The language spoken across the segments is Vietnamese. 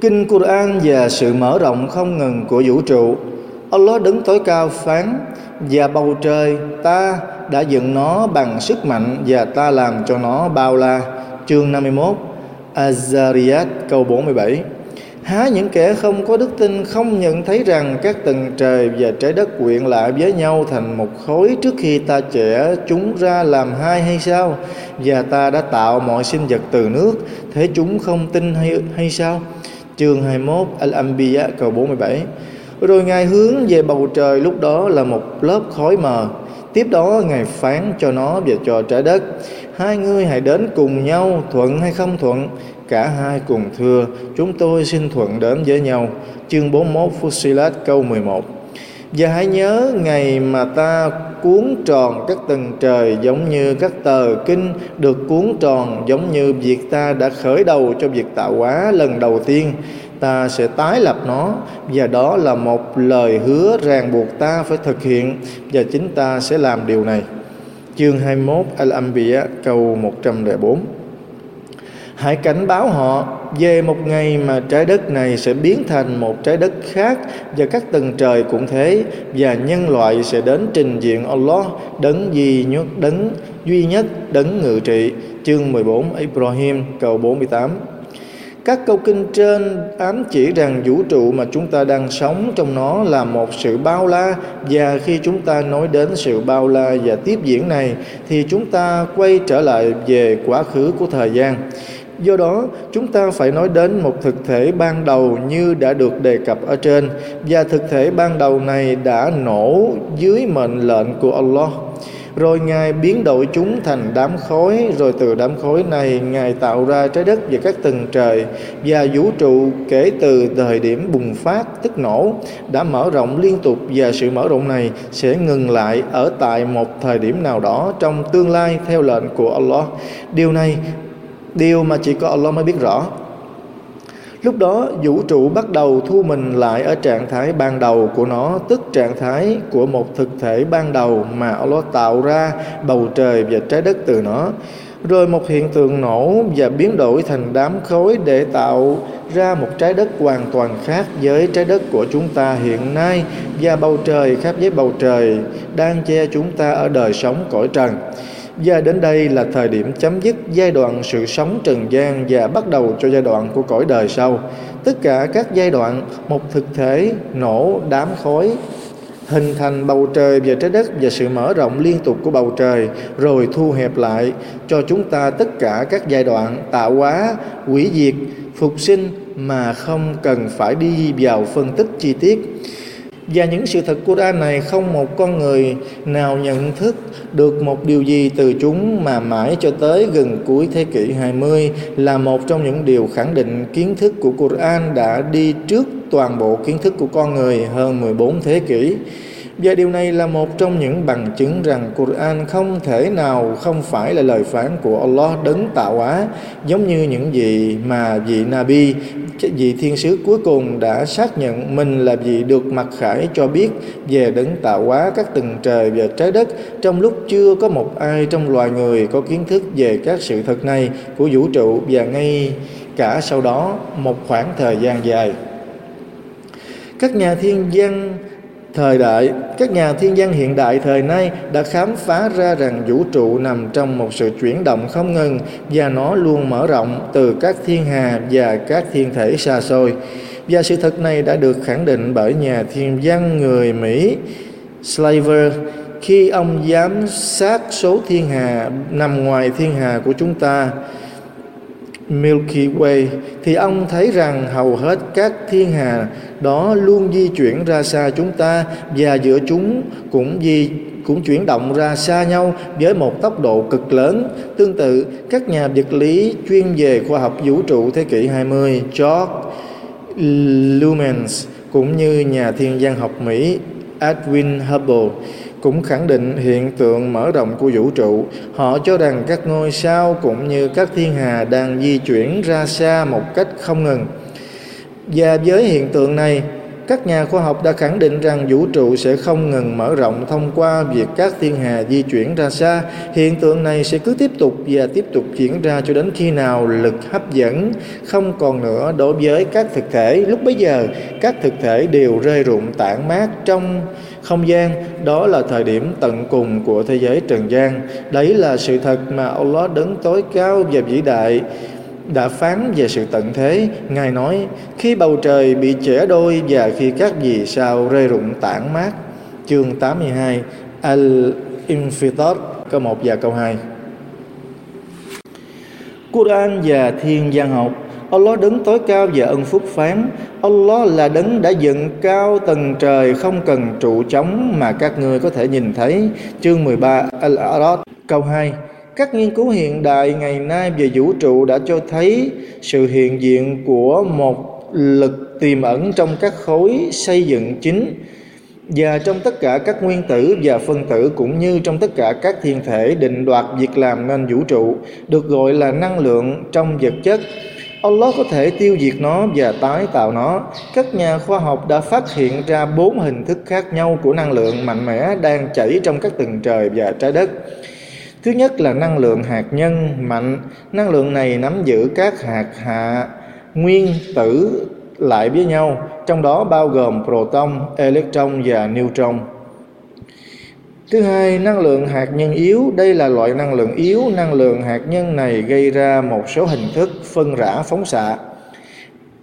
Kinh Quran và sự mở rộng không ngừng của vũ trụ Allah đứng tối cao phán Và bầu trời ta đã dựng nó bằng sức mạnh Và ta làm cho nó bao la Chương 51 Azariyat câu 47 Há những kẻ không có đức tin không nhận thấy rằng các tầng trời và trái đất quyện lại với nhau thành một khối trước khi ta trẻ chúng ra làm hai hay sao? Và ta đã tạo mọi sinh vật từ nước, thế chúng không tin hay, hay sao? Chương 21 Al-Anbiya, câu 47 Rồi Ngài hướng về bầu trời lúc đó là một lớp khói mờ. Tiếp đó Ngài phán cho nó và cho trái đất, Hai ngươi hãy đến cùng nhau, thuận hay không thuận? Cả hai cùng thưa, Chúng tôi xin thuận đến với nhau. Chương 41 Fusilat câu 11 và hãy nhớ ngày mà ta cuốn tròn các tầng trời giống như các tờ kinh được cuốn tròn giống như việc ta đã khởi đầu cho việc tạo hóa lần đầu tiên ta sẽ tái lập nó, và đó là một lời hứa ràng buộc ta phải thực hiện, và chính ta sẽ làm điều này. Chương 21 Al-Anbiya, câu 104 Hãy cảnh báo họ về một ngày mà trái đất này sẽ biến thành một trái đất khác và các tầng trời cũng thế, và nhân loại sẽ đến trình diện Allah, đấng duy nhất, đấng duy nhất, đấng ngự trị. Chương 14 Ibrahim, câu 48 các câu kinh trên ám chỉ rằng vũ trụ mà chúng ta đang sống trong nó là một sự bao la, và khi chúng ta nói đến sự bao la và tiếp diễn này, thì chúng ta quay trở lại về quá khứ của thời gian. Do đó, chúng ta phải nói đến một thực thể ban đầu như đã được đề cập ở trên và thực thể ban đầu này đã nổ dưới mệnh lệnh của Allah. Rồi Ngài biến đổi chúng thành đám khói, rồi từ đám khói này Ngài tạo ra trái đất và các tầng trời và vũ trụ kể từ thời điểm bùng phát tức nổ đã mở rộng liên tục và sự mở rộng này sẽ ngừng lại ở tại một thời điểm nào đó trong tương lai theo lệnh của Allah. Điều này điều mà chỉ có Allah mới biết rõ. Lúc đó, vũ trụ bắt đầu thu mình lại ở trạng thái ban đầu của nó, tức trạng thái của một thực thể ban đầu mà Allah tạo ra bầu trời và trái đất từ nó. Rồi một hiện tượng nổ và biến đổi thành đám khối để tạo ra một trái đất hoàn toàn khác với trái đất của chúng ta hiện nay và bầu trời khác với bầu trời đang che chúng ta ở đời sống cõi trần và đến đây là thời điểm chấm dứt giai đoạn sự sống trần gian và bắt đầu cho giai đoạn của cõi đời sau. Tất cả các giai đoạn, một thực thể nổ đám khói hình thành bầu trời và trái đất và sự mở rộng liên tục của bầu trời rồi thu hẹp lại cho chúng ta tất cả các giai đoạn tạo hóa, hủy diệt, phục sinh mà không cần phải đi vào phân tích chi tiết. Và những sự thật của Quran này không một con người nào nhận thức được một điều gì từ chúng mà mãi cho tới gần cuối thế kỷ 20 là một trong những điều khẳng định kiến thức của Quran đã đi trước toàn bộ kiến thức của con người hơn 14 thế kỷ. Và điều này là một trong những bằng chứng rằng Quran không thể nào không phải là lời phán của Allah đấng tạo hóa giống như những gì mà vị Nabi, vị thiên sứ cuối cùng đã xác nhận mình là vị được mặc khải cho biết về đấng tạo hóa các tầng trời và trái đất trong lúc chưa có một ai trong loài người có kiến thức về các sự thật này của vũ trụ và ngay cả sau đó một khoảng thời gian dài. Các nhà thiên văn thời đại. Các nhà thiên văn hiện đại thời nay đã khám phá ra rằng vũ trụ nằm trong một sự chuyển động không ngừng và nó luôn mở rộng từ các thiên hà và các thiên thể xa xôi. Và sự thật này đã được khẳng định bởi nhà thiên văn người Mỹ Slaver khi ông giám sát số thiên hà nằm ngoài thiên hà của chúng ta. Milky Way thì ông thấy rằng hầu hết các thiên hà đó luôn di chuyển ra xa chúng ta và giữa chúng cũng di cũng chuyển động ra xa nhau với một tốc độ cực lớn. Tương tự, các nhà vật lý chuyên về khoa học vũ trụ thế kỷ 20, George Lumens cũng như nhà thiên văn học Mỹ Edwin Hubble cũng khẳng định hiện tượng mở rộng của vũ trụ. Họ cho rằng các ngôi sao cũng như các thiên hà đang di chuyển ra xa một cách không ngừng. Và với hiện tượng này, các nhà khoa học đã khẳng định rằng vũ trụ sẽ không ngừng mở rộng thông qua việc các thiên hà di chuyển ra xa. Hiện tượng này sẽ cứ tiếp tục và tiếp tục diễn ra cho đến khi nào lực hấp dẫn không còn nữa đối với các thực thể. Lúc bấy giờ, các thực thể đều rơi rụng tản mát trong không gian, đó là thời điểm tận cùng của thế giới trần gian. Đấy là sự thật mà Allah đấng tối cao và vĩ đại đã phán về sự tận thế. Ngài nói, khi bầu trời bị chẻ đôi và khi các vì sao rơi rụng tản mát. Chương 82 al infitar câu 1 và câu 2 Quran và Thiên văn học. Allah đứng tối cao và ân phúc phán. Allah là đấng đã dựng cao tầng trời không cần trụ chống mà các ngươi có thể nhìn thấy. Chương 13 Al-Arad câu 2 các nghiên cứu hiện đại ngày nay về vũ trụ đã cho thấy sự hiện diện của một lực tiềm ẩn trong các khối xây dựng chính. Và trong tất cả các nguyên tử và phân tử cũng như trong tất cả các thiên thể định đoạt việc làm nên vũ trụ, được gọi là năng lượng trong vật chất. Allah có thể tiêu diệt nó và tái tạo nó. Các nhà khoa học đã phát hiện ra bốn hình thức khác nhau của năng lượng mạnh mẽ đang chảy trong các tầng trời và trái đất. Thứ nhất là năng lượng hạt nhân mạnh. Năng lượng này nắm giữ các hạt hạ nguyên tử lại với nhau, trong đó bao gồm proton, electron và neutron. Thứ hai, năng lượng hạt nhân yếu. Đây là loại năng lượng yếu. Năng lượng hạt nhân này gây ra một số hình thức phân rã phóng xạ.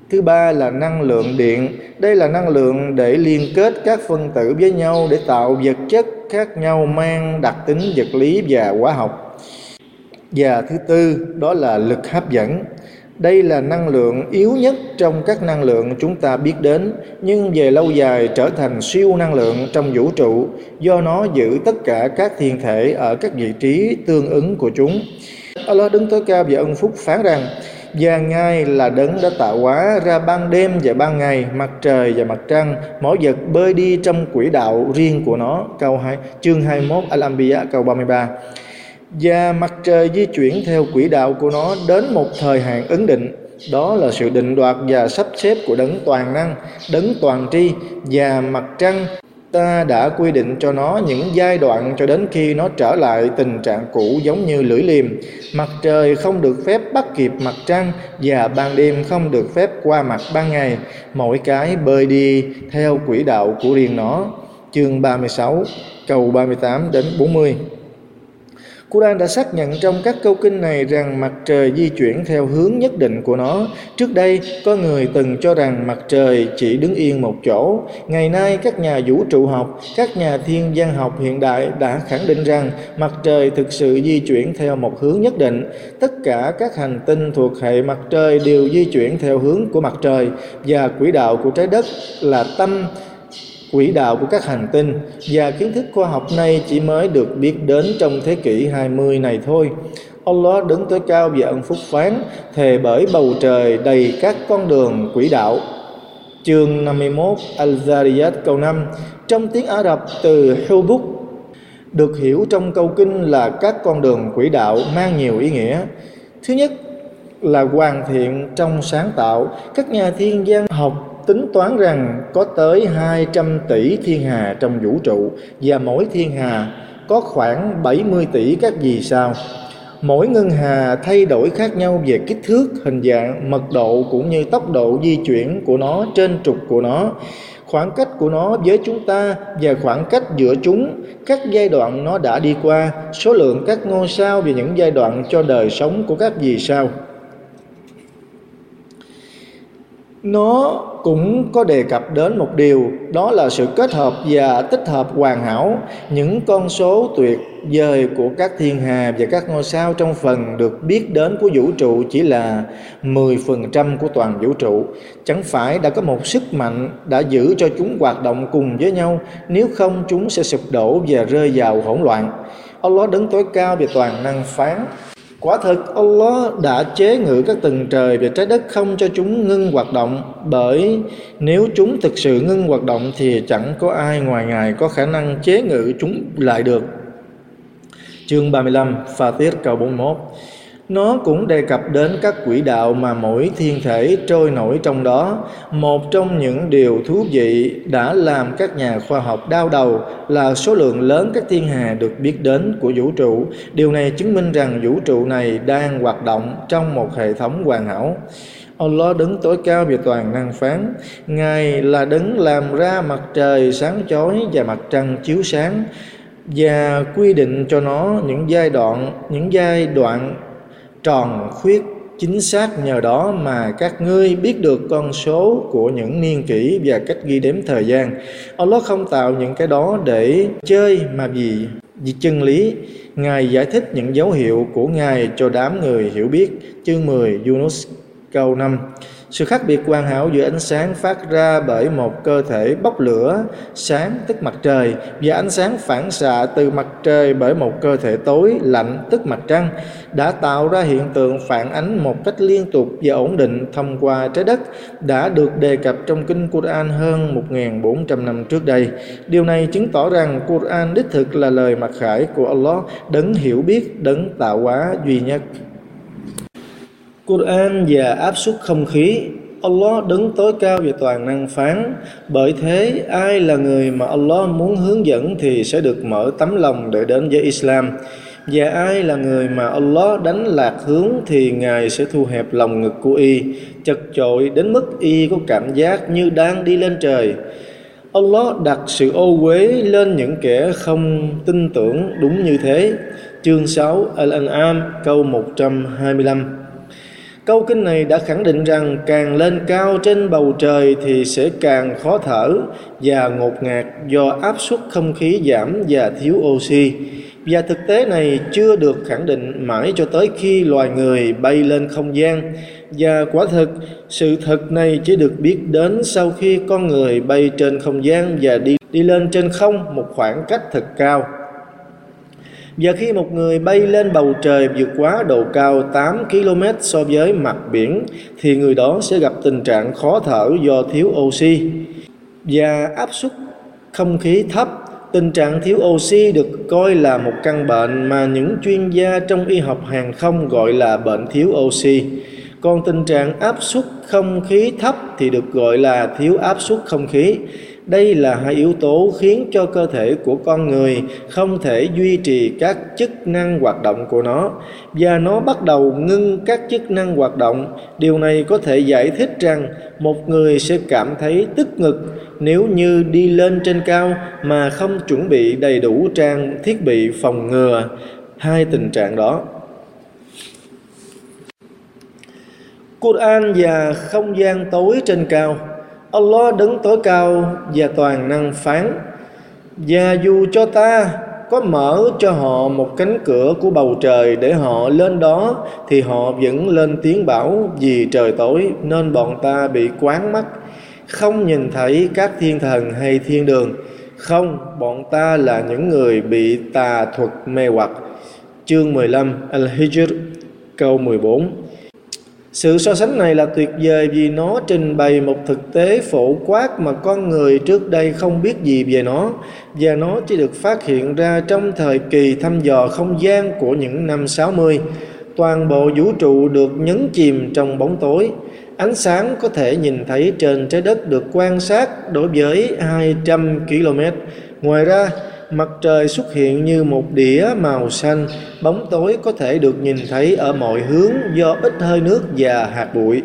Thứ ba là năng lượng điện. Đây là năng lượng để liên kết các phân tử với nhau để tạo vật chất khác nhau mang đặc tính vật lý và hóa học. Và thứ tư đó là lực hấp dẫn. Đây là năng lượng yếu nhất trong các năng lượng chúng ta biết đến, nhưng về lâu dài trở thành siêu năng lượng trong vũ trụ do nó giữ tất cả các thiên thể ở các vị trí tương ứng của chúng. Allah đứng tối cao và ân phúc phán rằng và Ngài là đấng đã tạo hóa ra ban đêm và ban ngày, mặt trời và mặt trăng, mỗi vật bơi đi trong quỹ đạo riêng của nó. Câu 2, chương 21 Al-Anbiya câu 33 và mặt trời di chuyển theo quỹ đạo của nó đến một thời hạn ứng định. Đó là sự định đoạt và sắp xếp của đấng toàn năng, đấng toàn tri và mặt trăng. Ta đã quy định cho nó những giai đoạn cho đến khi nó trở lại tình trạng cũ giống như lưỡi liềm. Mặt trời không được phép bắt kịp mặt trăng và ban đêm không được phép qua mặt ban ngày. Mỗi cái bơi đi theo quỹ đạo của riêng nó. Chương 36 câu 38 đến 40 Quran đã xác nhận trong các câu kinh này rằng mặt trời di chuyển theo hướng nhất định của nó. Trước đây, có người từng cho rằng mặt trời chỉ đứng yên một chỗ. Ngày nay, các nhà vũ trụ học, các nhà thiên văn học hiện đại đã khẳng định rằng mặt trời thực sự di chuyển theo một hướng nhất định. Tất cả các hành tinh thuộc hệ mặt trời đều di chuyển theo hướng của mặt trời và quỹ đạo của trái đất là tâm quỹ đạo của các hành tinh và kiến thức khoa học này chỉ mới được biết đến trong thế kỷ 20 này thôi. Allah đứng tối cao và ân phúc phán, thề bởi bầu trời đầy các con đường quỹ đạo. Chương 51 Al-Zariyat câu 5 Trong tiếng Ả Rập từ Hubuk, được hiểu trong câu kinh là các con đường quỹ đạo mang nhiều ý nghĩa. Thứ nhất là hoàn thiện trong sáng tạo. Các nhà thiên văn học tính toán rằng có tới 200 tỷ thiên hà trong vũ trụ và mỗi thiên hà có khoảng 70 tỷ các vì sao. Mỗi ngân hà thay đổi khác nhau về kích thước, hình dạng, mật độ cũng như tốc độ di chuyển của nó trên trục của nó, khoảng cách của nó với chúng ta và khoảng cách giữa chúng, các giai đoạn nó đã đi qua, số lượng các ngôi sao và những giai đoạn cho đời sống của các vì sao. Nó cũng có đề cập đến một điều đó là sự kết hợp và tích hợp hoàn hảo những con số tuyệt vời của các thiên hà và các ngôi sao trong phần được biết đến của vũ trụ chỉ là 10% của toàn vũ trụ. Chẳng phải đã có một sức mạnh đã giữ cho chúng hoạt động cùng với nhau, nếu không chúng sẽ sụp đổ và rơi vào hỗn loạn. Allah đứng tối cao về toàn năng phán Quả thực Allah đã chế ngự các tầng trời và trái đất không cho chúng ngưng hoạt động, bởi nếu chúng thực sự ngưng hoạt động thì chẳng có ai ngoài Ngài có khả năng chế ngự chúng lại được. Chương 35 Fatir câu 41 nó cũng đề cập đến các quỹ đạo mà mỗi thiên thể trôi nổi trong đó. Một trong những điều thú vị đã làm các nhà khoa học đau đầu là số lượng lớn các thiên hà được biết đến của vũ trụ. Điều này chứng minh rằng vũ trụ này đang hoạt động trong một hệ thống hoàn hảo. Allah đứng tối cao về toàn năng phán Ngài là đứng làm ra mặt trời sáng chói và mặt trăng chiếu sáng và quy định cho nó những giai đoạn, những giai đoạn tròn khuyết, chính xác nhờ đó mà các ngươi biết được con số của những niên kỷ và cách ghi đếm thời gian. Allah không tạo những cái đó để chơi mà vì vì chân lý. Ngài giải thích những dấu hiệu của Ngài cho đám người hiểu biết. Chương 10 Yunus, câu 5 sự khác biệt hoàn hảo giữa ánh sáng phát ra bởi một cơ thể bốc lửa sáng tức mặt trời và ánh sáng phản xạ từ mặt trời bởi một cơ thể tối lạnh tức mặt trăng đã tạo ra hiện tượng phản ánh một cách liên tục và ổn định thông qua trái đất đã được đề cập trong kinh Quran hơn 1.400 năm trước đây. Điều này chứng tỏ rằng Quran đích thực là lời mặc khải của Allah đấng hiểu biết, đấng tạo hóa duy nhất. Quran và áp suất không khí, Allah đứng tối cao về toàn năng phán. Bởi thế, ai là người mà Allah muốn hướng dẫn Thì sẽ được mở tấm lòng để đến với Islam. Và ai là người mà Allah đánh lạc hướng Thì Ngài sẽ thu hẹp lòng ngực của y, Chật chội đến mức y có cảm giác như đang đi lên trời. Allah đặt sự ô uế lên những kẻ không tin tưởng đúng như thế. Chương 6 Al-An'am, câu 125 Câu kinh này đã khẳng định rằng càng lên cao trên bầu trời thì sẽ càng khó thở và ngột ngạt do áp suất không khí giảm và thiếu oxy. Và thực tế này chưa được khẳng định mãi cho tới khi loài người bay lên không gian. Và quả thực, sự thật này chỉ được biết đến sau khi con người bay trên không gian và đi đi lên trên không một khoảng cách thật cao. Và khi một người bay lên bầu trời vượt quá độ cao 8 km so với mặt biển, thì người đó sẽ gặp tình trạng khó thở do thiếu oxy và áp suất không khí thấp. Tình trạng thiếu oxy được coi là một căn bệnh mà những chuyên gia trong y học hàng không gọi là bệnh thiếu oxy. Còn tình trạng áp suất không khí thấp thì được gọi là thiếu áp suất không khí đây là hai yếu tố khiến cho cơ thể của con người không thể duy trì các chức năng hoạt động của nó, và nó bắt đầu ngưng các chức năng hoạt động. Điều này có thể giải thích rằng một người sẽ cảm thấy tức ngực nếu như đi lên trên cao mà không chuẩn bị đầy đủ trang thiết bị phòng ngừa. Hai tình trạng đó. Quran và không gian tối trên cao. Allah đứng tối cao và toàn năng phán. Và dù cho ta có mở cho họ một cánh cửa của bầu trời để họ lên đó, thì họ vẫn lên tiếng bảo vì trời tối nên bọn ta bị quán mắt. Không nhìn thấy các thiên thần hay thiên đường. Không, bọn ta là những người bị tà thuật mê hoặc. Chương 15 Al-Hijr, câu 14 sự so sánh này là tuyệt vời vì nó trình bày một thực tế phổ quát mà con người trước đây không biết gì về nó và nó chỉ được phát hiện ra trong thời kỳ thăm dò không gian của những năm 60. Toàn bộ vũ trụ được nhấn chìm trong bóng tối. Ánh sáng có thể nhìn thấy trên trái đất được quan sát đối với 200 km. Ngoài ra, mặt trời xuất hiện như một đĩa màu xanh, bóng tối có thể được nhìn thấy ở mọi hướng do ít hơi nước và hạt bụi.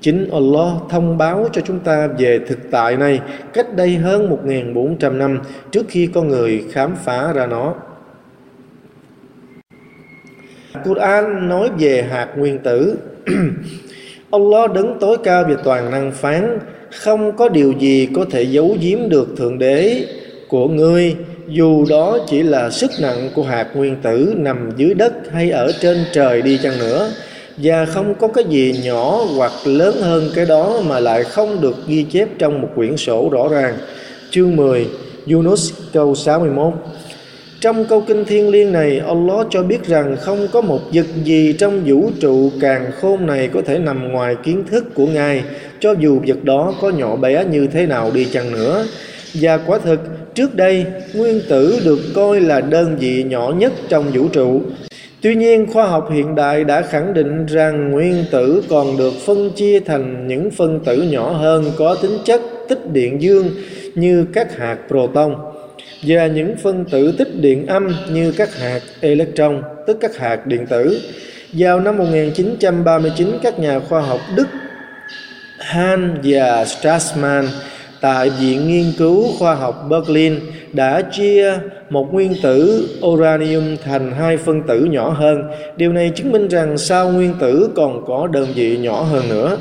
Chính Allah thông báo cho chúng ta về thực tại này cách đây hơn 1.400 năm trước khi con người khám phá ra nó. Quran nói về hạt nguyên tử. Allah đứng tối cao về toàn năng phán, không có điều gì có thể giấu giếm được Thượng Đế của ngươi dù đó chỉ là sức nặng của hạt nguyên tử nằm dưới đất hay ở trên trời đi chăng nữa và không có cái gì nhỏ hoặc lớn hơn cái đó mà lại không được ghi chép trong một quyển sổ rõ ràng. Chương 10 Yunus câu 61 Trong câu kinh thiên liêng này, Allah cho biết rằng không có một vật gì trong vũ trụ càng khôn này có thể nằm ngoài kiến thức của Ngài, cho dù vật đó có nhỏ bé như thế nào đi chăng nữa. Và quả thực, Trước đây, nguyên tử được coi là đơn vị nhỏ nhất trong vũ trụ. Tuy nhiên, khoa học hiện đại đã khẳng định rằng nguyên tử còn được phân chia thành những phân tử nhỏ hơn có tính chất tích điện dương như các hạt proton và những phân tử tích điện âm như các hạt electron, tức các hạt điện tử. Vào năm 1939, các nhà khoa học Đức Hahn và Strassmann tại Viện Nghiên cứu Khoa học Berlin đã chia một nguyên tử uranium thành hai phân tử nhỏ hơn. Điều này chứng minh rằng sao nguyên tử còn có đơn vị nhỏ hơn nữa.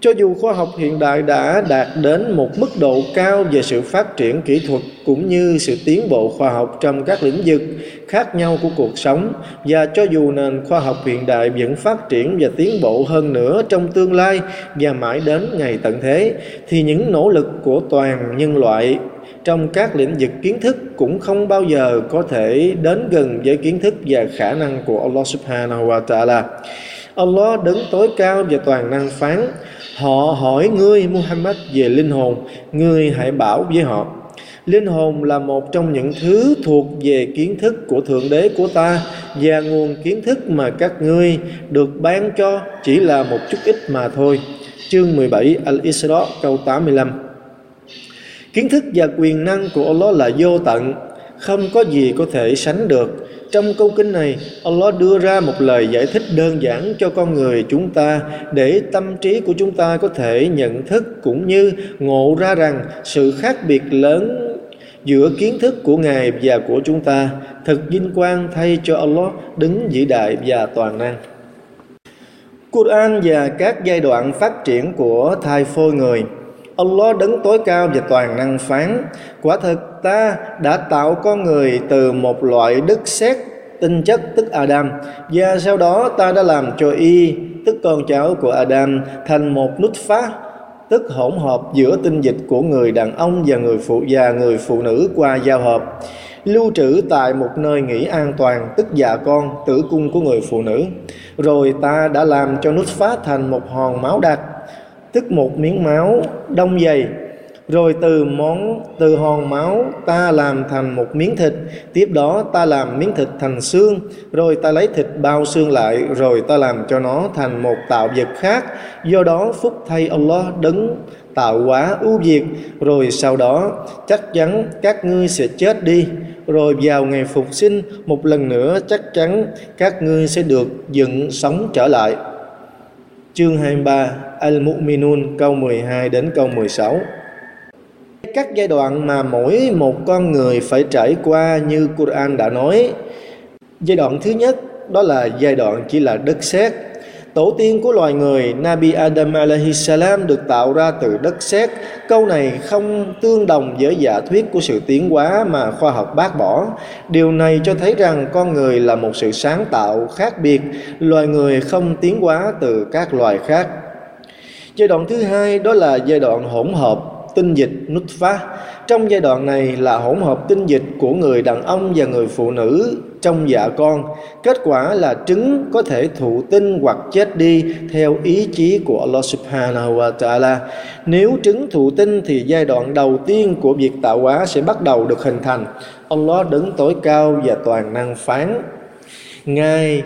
Cho dù khoa học hiện đại đã đạt đến một mức độ cao về sự phát triển kỹ thuật cũng như sự tiến bộ khoa học trong các lĩnh vực khác nhau của cuộc sống, và cho dù nền khoa học hiện đại vẫn phát triển và tiến bộ hơn nữa trong tương lai và mãi đến ngày tận thế, thì những nỗ lực của toàn nhân loại trong các lĩnh vực kiến thức cũng không bao giờ có thể đến gần với kiến thức và khả năng của Allah Subhanahu wa Ta'ala. Allah đứng tối cao và toàn năng phán Họ hỏi ngươi, Muhammad, về linh hồn. Ngươi hãy bảo với họ, Linh hồn là một trong những thứ thuộc về kiến thức của Thượng Đế của ta Và nguồn kiến thức mà các ngươi được ban cho chỉ là một chút ít mà thôi. Chương 17 Al-Isra, câu 85 Kiến thức và quyền năng của Allah là vô tận, Không có gì có thể sánh được trong câu kinh này, Allah đưa ra một lời giải thích đơn giản cho con người chúng ta để tâm trí của chúng ta có thể nhận thức cũng như ngộ ra rằng sự khác biệt lớn giữa kiến thức của Ngài và của chúng ta thật vinh quang thay cho Allah đứng vĩ đại và toàn năng. Quran và các giai đoạn phát triển của thai phôi người Allah đứng tối cao và toàn năng phán, Quả thực ta đã tạo con người từ một loại đất sét tinh chất tức Adam, và sau đó ta đã làm cho y, tức con cháu của Adam, thành một nút phá, tức hỗn hợp giữa tinh dịch của người đàn ông và người phụ, và người phụ nữ qua giao hợp, lưu trữ tại một nơi nghỉ an toàn tức dạ con, tử cung của người phụ nữ. Rồi ta đã làm cho nút phá thành một hòn máu đặc tức một miếng máu đông dày, rồi từ món, từ hòn máu ta làm thành một miếng thịt, tiếp đó ta làm miếng thịt thành xương, rồi ta lấy thịt bao xương lại, rồi ta làm cho nó thành một tạo vật khác. Do đó phúc thay Allah đấng tạo hóa ưu việt, rồi sau đó chắc chắn các ngươi sẽ chết đi. Rồi vào ngày phục sinh, một lần nữa chắc chắn các ngươi sẽ được dựng sống trở lại chương 23 Al-Mu'minun, câu 12 đến câu 16 các giai đoạn mà mỗi một con người phải trải qua như Quran đã nói. Giai đoạn thứ nhất, đó là giai đoạn chỉ là đất sét. Tổ tiên của loài người Nabi Adam alaihi salam được tạo ra từ đất sét. Câu này không tương đồng với giả thuyết của sự tiến hóa mà khoa học bác bỏ. Điều này cho thấy rằng con người là một sự sáng tạo khác biệt, loài người không tiến hóa từ các loài khác. Giai đoạn thứ hai đó là giai đoạn hỗn hợp tinh dịch nutfa. Trong giai đoạn này là hỗn hợp tinh dịch của người đàn ông và người phụ nữ trong dạ con. Kết quả là trứng có thể thụ tinh hoặc chết đi theo ý chí của Allah Subhanahu wa Ta'ala. Nếu trứng thụ tinh thì giai đoạn đầu tiên của việc tạo hóa sẽ bắt đầu được hình thành. Allah đứng tối cao và toàn năng phán. Ngài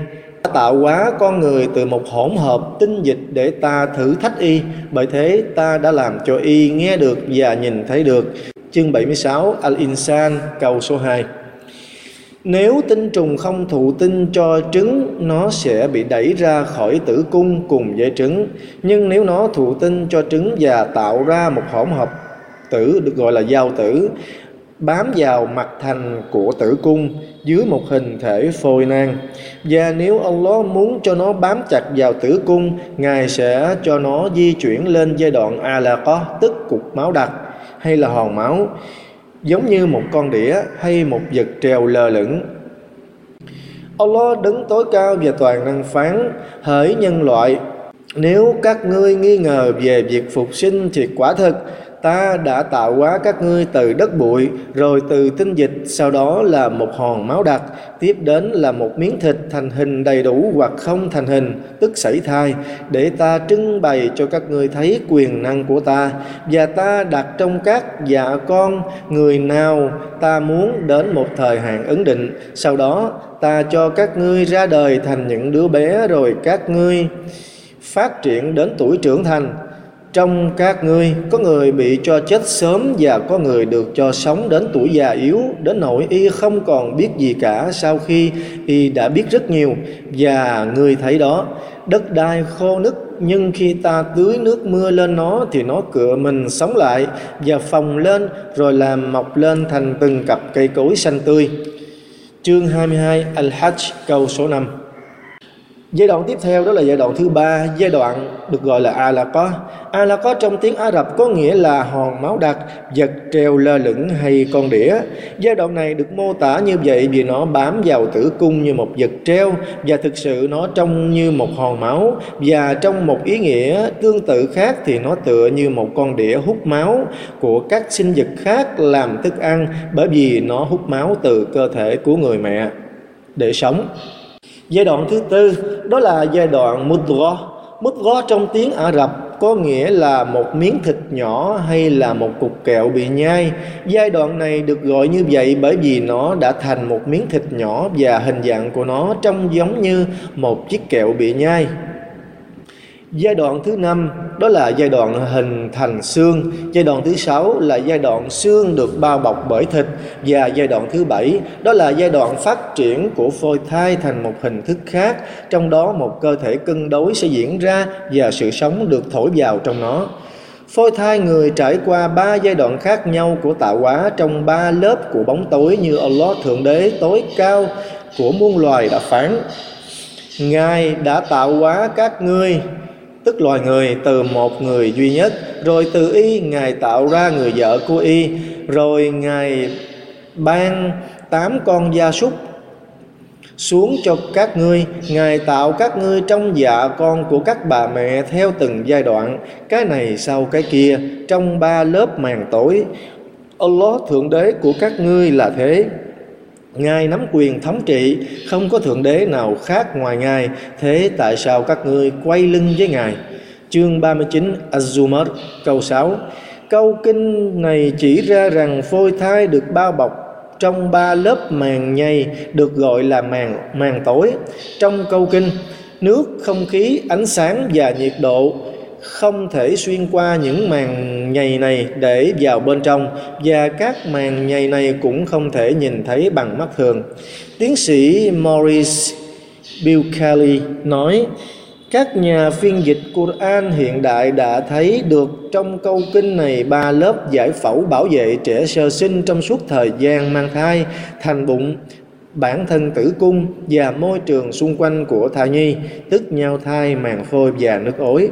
tạo hóa con người từ một hỗn hợp tinh dịch để ta thử thách y bởi thế, ta đã làm cho y nghe được và nhìn thấy được chương 76 Al-Insan, câu số 2 nếu tinh trùng không thụ tinh cho trứng nó sẽ bị đẩy ra khỏi tử cung cùng với trứng. Nhưng nếu nó thụ tinh cho trứng và tạo ra một hỗn hợp tử được gọi là giao tử bám vào mặt thành của tử cung dưới một hình thể phôi nang. Và nếu Allah muốn cho nó bám chặt vào tử cung Ngài sẽ cho nó di chuyển lên giai đoạn alaqah, tức cục máu đặc hay là hòn máu giống như một con đĩa hay một vật treo lờ lửng. Allah đứng tối cao và toàn năng phán, hỡi nhân loại, nếu các ngươi nghi ngờ về việc phục sinh thì quả thật ta đã tạo hóa các ngươi từ đất bụi, rồi từ tinh dịch, sau đó là một hòn máu đặc, tiếp đến là một miếng thịt thành hình đầy đủ hoặc không thành hình, tức sảy thai, để ta trưng bày cho các ngươi thấy quyền năng của ta. Và ta đặt trong các dạ con, người nào ta muốn đến một thời hạn ấn định, sau đó ta cho các ngươi ra đời thành những đứa bé, rồi các ngươi phát triển đến tuổi trưởng thành trong các ngươi, có người bị cho chết sớm và có người được cho sống đến tuổi già yếu, đến nỗi y không còn biết gì cả sau khi y đã biết rất nhiều. Và người thấy đó, đất đai khô nứt, nhưng khi ta tưới nước mưa lên nó thì nó cựa mình sống lại và phồng lên, rồi làm mọc lên thành từng cặp cây cối xanh tươi. Chương 22 Al-Hajj, câu số 5 Giai đoạn tiếp theo đó là giai đoạn thứ ba, giai đoạn được gọi là Alaqa. Alaqa trong tiếng Ả Rập có nghĩa là hòn máu đặc, vật treo lơ lửng hay con đĩa. Giai đoạn này được mô tả như vậy vì nó bám vào tử cung như một vật treo và thực sự nó trông như một hòn máu và trong một ý nghĩa tương tự khác thì nó tựa như một con đĩa hút máu của các sinh vật khác làm thức ăn bởi vì nó hút máu từ cơ thể của người mẹ để sống. Giai đoạn thứ tư, đó là giai đoạn mudra. Mudra trong tiếng Ả Rập có nghĩa là một miếng thịt nhỏ hay là một cục kẹo bị nhai. Giai đoạn này được gọi như vậy bởi vì nó đã thành một miếng thịt nhỏ và hình dạng của nó trông giống như một chiếc kẹo bị nhai. Giai đoạn thứ năm đó là giai đoạn hình thành xương. Giai đoạn thứ sáu là giai đoạn xương được bao bọc bởi thịt và giai đoạn thứ bảy đó là giai đoạn phát triển của phôi thai thành một hình thức khác, trong đó một cơ thể cân đối sẽ diễn ra và sự sống được thổi vào trong nó. Phôi thai người trải qua ba giai đoạn khác nhau của tạo hóa trong ba lớp của bóng tối như Allah Thượng Đế tối cao của muôn loài đã phán. Ngài đã tạo hóa các ngươi tức loài người từ một người duy nhất, rồi từ y, ngài tạo ra người vợ của y. Rồi ngài ban tám con gia súc xuống cho các ngươi. Ngài tạo các ngươi trong dạ con của các bà mẹ theo từng giai đoạn, cái này sau cái kia, trong ba lớp màn tối. Allah thượng đế của các ngươi là thế. Ngài nắm quyền thống trị, không có thượng đế nào khác ngoài Ngài. Thế tại sao các ngươi quay lưng với Ngài? Chương 39 Az-Zumar câu 6 Câu kinh này chỉ ra rằng phôi thai được bao bọc trong ba lớp màng nhầy được gọi là màng màng tối. Trong câu kinh, nước, không khí, ánh sáng và nhiệt độ không thể xuyên qua những màn nhầy này để vào bên trong và các màn nhầy này cũng không thể nhìn thấy bằng mắt thường. Tiến sĩ Maurice Bill Kelly nói các nhà phiên dịch Quran hiện đại đã thấy được trong câu kinh này ba lớp giải phẫu bảo vệ trẻ sơ sinh trong suốt thời gian mang thai, thành bụng, bản thân tử cung và môi trường xung quanh của thai nhi, tức nhau thai, màng phôi và nước ối.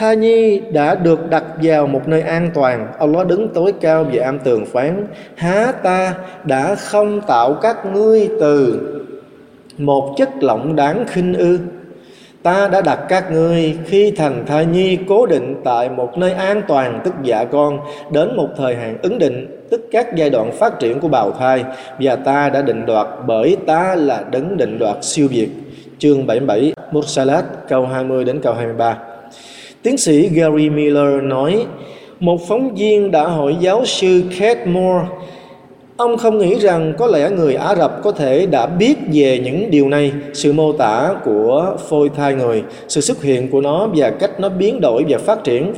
Tha nhi đã được đặt vào một nơi an toàn. Allah đứng tối cao về am tường phán, Há ta đã không tạo các ngươi từ một chất lỏng đáng khinh ư? Ta đã đặt các ngươi khi thành thai nhi cố định tại một nơi an toàn, tức dạ con, đến một thời hạn ứng định, tức các giai đoạn phát triển của bào thai, và ta đã định đoạt bởi ta là đấng định đoạt siêu việt. Chương 77 Mursalat, câu 20 đến câu 23 Tiến sĩ Gary Miller nói, một phóng viên đã hỏi giáo sư Kate Moore, ông không nghĩ rằng có lẽ người Ả Rập có thể đã biết về những điều này, sự mô tả của phôi thai người, sự xuất hiện của nó và cách nó biến đổi và phát triển.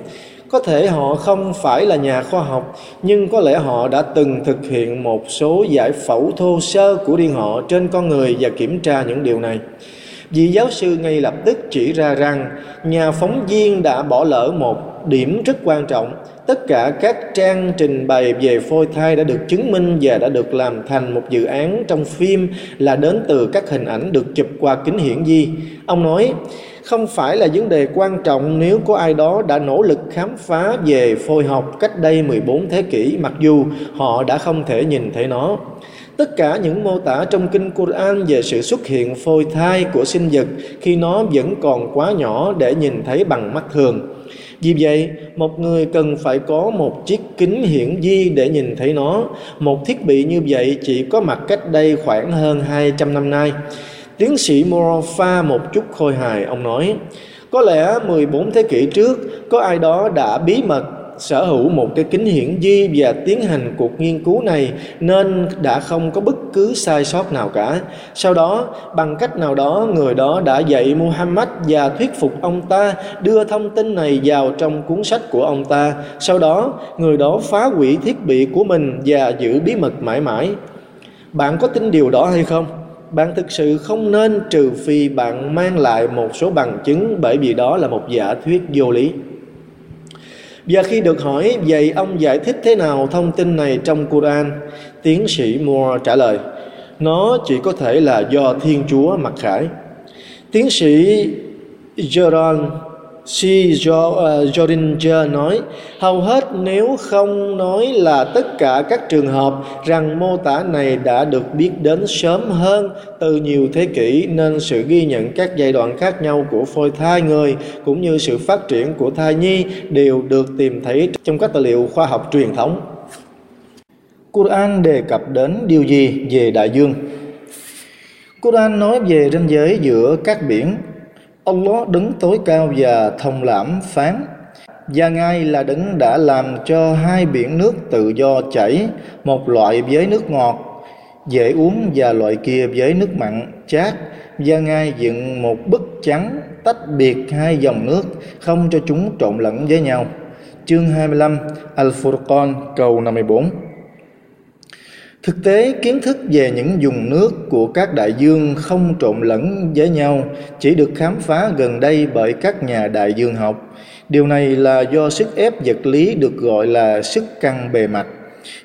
Có thể họ không phải là nhà khoa học, nhưng có lẽ họ đã từng thực hiện một số giải phẫu thô sơ của riêng họ trên con người và kiểm tra những điều này. Vị giáo sư ngay lập tức chỉ ra rằng nhà phóng viên đã bỏ lỡ một điểm rất quan trọng. Tất cả các trang trình bày về phôi thai đã được chứng minh và đã được làm thành một dự án trong phim là đến từ các hình ảnh được chụp qua kính hiển vi. Ông nói, không phải là vấn đề quan trọng nếu có ai đó đã nỗ lực khám phá về phôi học cách đây 14 thế kỷ mặc dù họ đã không thể nhìn thấy nó. Tất cả những mô tả trong kinh Quran về sự xuất hiện phôi thai của sinh vật khi nó vẫn còn quá nhỏ để nhìn thấy bằng mắt thường. Vì vậy, một người cần phải có một chiếc kính hiển vi để nhìn thấy nó. Một thiết bị như vậy chỉ có mặt cách đây khoảng hơn 200 năm nay. Tiến sĩ Morofa một chút khôi hài, ông nói, có lẽ 14 thế kỷ trước, có ai đó đã bí mật sở hữu một cái kính hiển vi và tiến hành cuộc nghiên cứu này nên đã không có bất cứ sai sót nào cả. Sau đó, bằng cách nào đó, người đó đã dạy Muhammad và thuyết phục ông ta đưa thông tin này vào trong cuốn sách của ông ta. Sau đó, người đó phá hủy thiết bị của mình và giữ bí mật mãi mãi. Bạn có tin điều đó hay không? bạn thực sự không nên trừ phi bạn mang lại một số bằng chứng bởi vì đó là một giả thuyết vô lý và khi được hỏi vậy ông giải thích thế nào thông tin này trong Quran, tiến sĩ Moore trả lời, nó chỉ có thể là do Thiên Chúa mặc khải. Tiến sĩ Jerome C. Ờ, Jordinger nói, hầu hết nếu không nói là tất cả các trường hợp rằng mô tả này đã được biết đến sớm hơn từ nhiều thế kỷ nên sự ghi nhận các giai đoạn khác nhau của phôi thai người cũng như sự phát triển của thai nhi đều được tìm thấy trong các tài liệu khoa học truyền thống. Quran đề cập đến điều gì về đại dương? Quran nói về ranh giới giữa các biển Allah đứng tối cao và thông lãm phán và Ngài là đấng đã làm cho hai biển nước tự do chảy, một loại với nước ngọt, dễ uống và loại kia với nước mặn, chát. Và Ngài dựng một bức trắng tách biệt hai dòng nước, không cho chúng trộn lẫn với nhau. Chương 25 Al-Furqan câu 54 Thực tế, kiến thức về những dùng nước của các đại dương không trộn lẫn với nhau chỉ được khám phá gần đây bởi các nhà đại dương học. Điều này là do sức ép vật lý được gọi là sức căng bề mặt.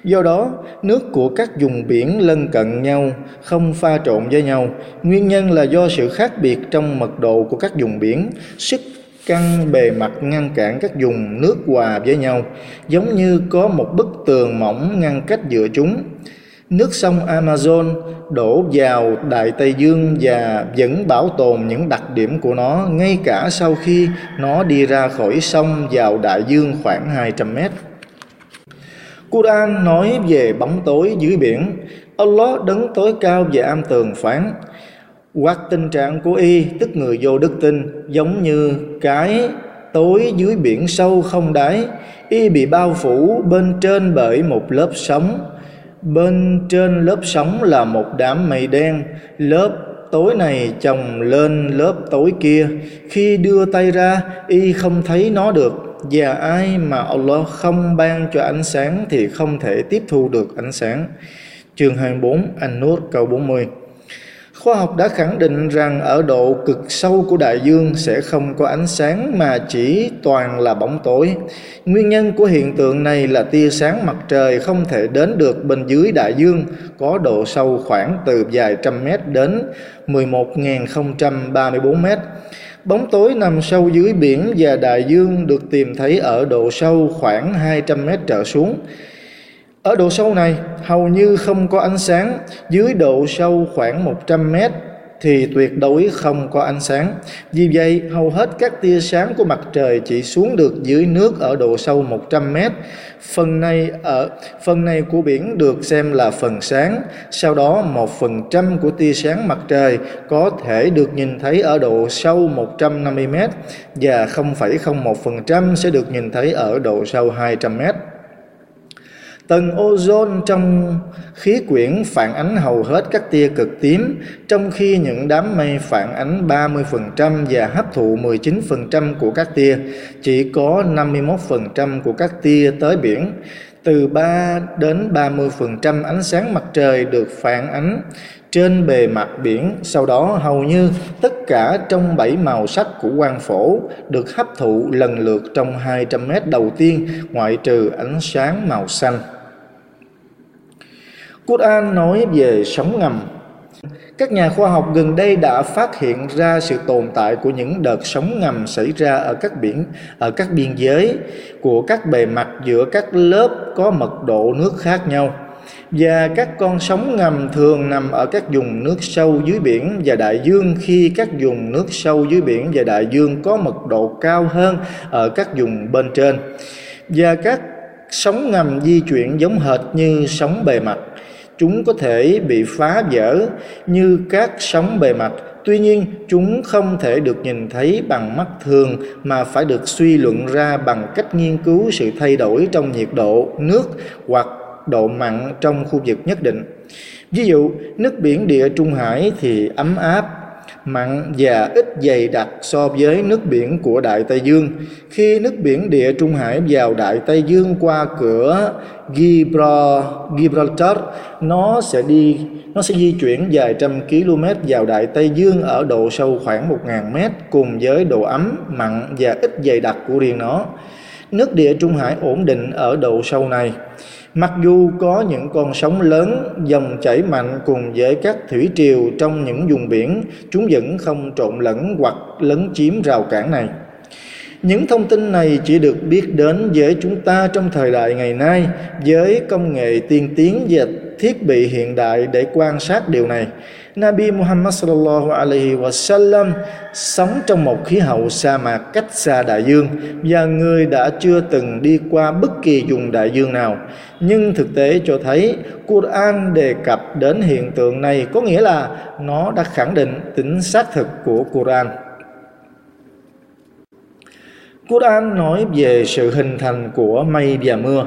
Do đó, nước của các vùng biển lân cận nhau không pha trộn với nhau. Nguyên nhân là do sự khác biệt trong mật độ của các vùng biển, sức căng bề mặt ngăn cản các vùng nước hòa với nhau, giống như có một bức tường mỏng ngăn cách giữa chúng. Nước sông Amazon đổ vào Đại Tây Dương và vẫn bảo tồn những đặc điểm của nó, ngay cả sau khi nó đi ra khỏi sông vào đại dương khoảng 200 mét. Quran nói về bóng tối dưới biển. Allah đứng tối cao về am tường phán hoặc tình trạng của y, tức người vô đức tin, giống như cái tối dưới biển sâu không đáy y bị bao phủ bên trên bởi một lớp sóng Bên trên lớp sóng là một đám mây đen, lớp tối này chồng lên lớp tối kia. Khi đưa tay ra, y không thấy nó được. Và ai mà Allah không ban cho ánh sáng thì không thể tiếp thu được ánh sáng. Chương 24, An-Nur câu 40 Khoa học đã khẳng định rằng ở độ cực sâu của đại dương sẽ không có ánh sáng mà chỉ toàn là bóng tối. Nguyên nhân của hiện tượng này là tia sáng mặt trời không thể đến được bên dưới đại dương, có độ sâu khoảng từ vài trăm mét đến 11.034 mét. Bóng tối nằm sâu dưới biển và đại dương được tìm thấy ở độ sâu khoảng 200 mét trở xuống. Ở độ sâu này hầu như không có ánh sáng, dưới độ sâu khoảng 100 mét thì tuyệt đối không có ánh sáng. Vì vậy, hầu hết các tia sáng của mặt trời chỉ xuống được dưới nước ở độ sâu 100 mét. Phần này ở phần này của biển được xem là phần sáng. Sau đó, một phần trăm của tia sáng mặt trời có thể được nhìn thấy ở độ sâu 150 mét và 0,01% sẽ được nhìn thấy ở độ sâu 200 mét. Tầng ozone trong khí quyển phản ánh hầu hết các tia cực tím, trong khi những đám mây phản ánh 30% và hấp thụ 19% của các tia, chỉ có 51% của các tia tới biển. Từ 3 đến 30% ánh sáng mặt trời được phản ánh trên bề mặt biển, sau đó hầu như tất cả trong bảy màu sắc của quang phổ được hấp thụ lần lượt trong 200 mét đầu tiên ngoại trừ ánh sáng màu xanh. Quran nói về sóng ngầm. Các nhà khoa học gần đây đã phát hiện ra sự tồn tại của những đợt sóng ngầm xảy ra ở các biển, ở các biên giới của các bề mặt giữa các lớp có mật độ nước khác nhau. và các con sóng ngầm thường nằm ở các vùng nước sâu dưới biển và đại dương khi các vùng nước sâu dưới biển và đại dương có mật độ cao hơn ở các vùng bên trên và các sóng ngầm di chuyển giống hệt như sóng bề mặt chúng có thể bị phá vỡ như các sóng bề mặt. Tuy nhiên, chúng không thể được nhìn thấy bằng mắt thường, mà phải được suy luận ra bằng cách nghiên cứu sự thay đổi trong nhiệt độ, nước hoặc độ mặn trong khu vực nhất định. Ví dụ, nước biển địa trung hải thì ấm áp mặn và ít dày đặc so với nước biển của Đại Tây Dương. Khi nước biển địa Trung Hải vào Đại Tây Dương qua cửa Gibraltar, nó sẽ đi nó sẽ di chuyển vài trăm km vào Đại Tây Dương ở độ sâu khoảng 1.000 mét cùng với độ ấm, mặn và ít dày đặc của riêng nó. Nước địa Trung Hải ổn định ở độ sâu này. Mặc dù có những con sóng lớn, dòng chảy mạnh cùng với các thủy triều trong những vùng biển, chúng vẫn không trộn lẫn hoặc lấn chiếm rào cản này. Những thông tin này chỉ được biết đến với chúng ta trong thời đại ngày nay với công nghệ tiên tiến và thiết bị hiện đại để quan sát điều này. Nabi Muhammad sallallahu alaihi wasallam sống trong một khí hậu sa mạc cách xa đại dương và người đã chưa từng đi qua bất kỳ vùng đại dương nào. Nhưng thực tế cho thấy, Quran đề cập đến hiện tượng này có nghĩa là nó đã khẳng định tính xác thực của Quran. Quran nói về sự hình thành của mây và mưa.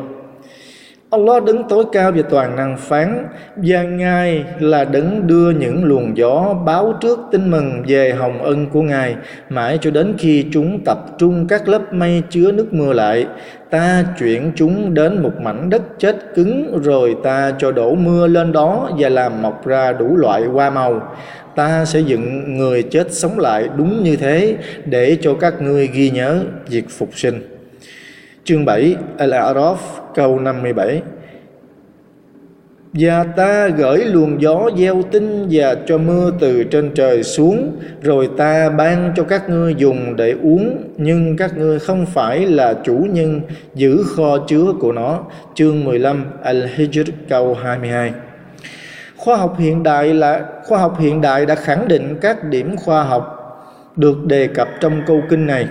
Allah đứng tối cao và toàn năng phán. Và Ngài là đấng đưa những luồng gió báo trước tin mừng về hồng ân của Ngài. Mãi cho đến khi chúng tập trung các lớp mây chứa nước mưa lại, ta chuyển chúng đến một mảnh đất chết cứng, rồi ta cho đổ mưa lên đó và làm mọc ra đủ loại hoa màu. Ta sẽ dựng người chết sống lại đúng như thế để cho các ngươi ghi nhớ việc phục sinh. Chương 7 Al-A'raf, câu 57 và ta gửi luồng gió gieo tinh và cho mưa từ trên trời xuống, Rồi ta ban cho các ngươi dùng để uống, Nhưng các ngươi không phải là chủ nhân, giữ kho chứa của nó. Chương 15 Al-Hijr, câu 22 khoa học hiện đại là, khoa học hiện đại đã khẳng định các điểm khoa học được đề cập trong câu kinh này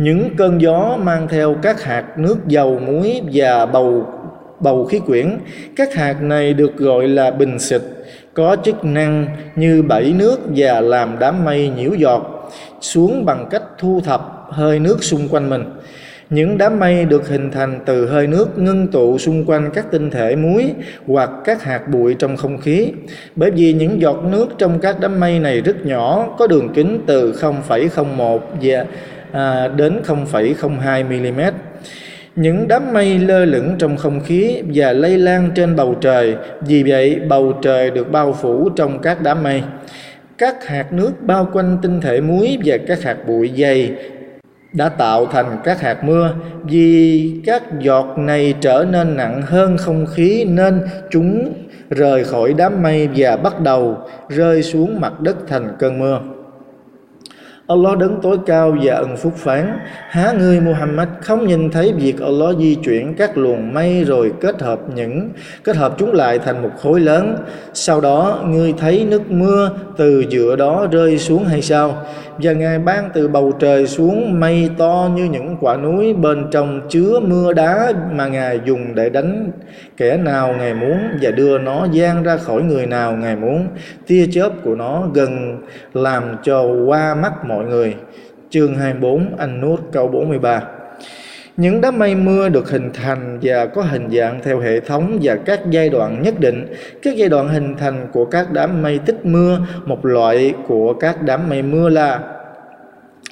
những cơn gió mang theo các hạt nước dầu muối và bầu bầu khí quyển các hạt này được gọi là bình xịt có chức năng như bẫy nước và làm đám mây nhiễu giọt xuống bằng cách thu thập hơi nước xung quanh mình những đám mây được hình thành từ hơi nước ngưng tụ xung quanh các tinh thể muối hoặc các hạt bụi trong không khí. Bởi vì những giọt nước trong các đám mây này rất nhỏ, có đường kính từ 0,01 và à, đến 0,02 mm. Những đám mây lơ lửng trong không khí và lây lan trên bầu trời, vì vậy bầu trời được bao phủ trong các đám mây. Các hạt nước bao quanh tinh thể muối và các hạt bụi dày đã tạo thành các hạt mưa. Vì các giọt này trở nên nặng hơn không khí nên chúng rời khỏi đám mây và bắt đầu rơi xuống mặt đất thành cơn mưa. Allah đứng tối cao và ân phúc phán, Há ngươi Muhammad không nhìn thấy việc Allah di chuyển các luồng mây rồi kết hợp những, kết hợp chúng lại thành một khối lớn sau đó, ngươi thấy nước mưa từ giữa đó rơi xuống hay sao và Ngài ban từ bầu trời xuống mây to như những quả núi bên trong chứa mưa đá mà Ngài dùng để đánh kẻ nào Ngài muốn và đưa nó gian ra khỏi người nào Ngài muốn. Tia chớp của nó gần làm cho qua mắt mọi mọi người. Chương 24 Anh Nút câu 43 những đám mây mưa được hình thành và có hình dạng theo hệ thống và các giai đoạn nhất định. Các giai đoạn hình thành của các đám mây tích mưa, một loại của các đám mây mưa là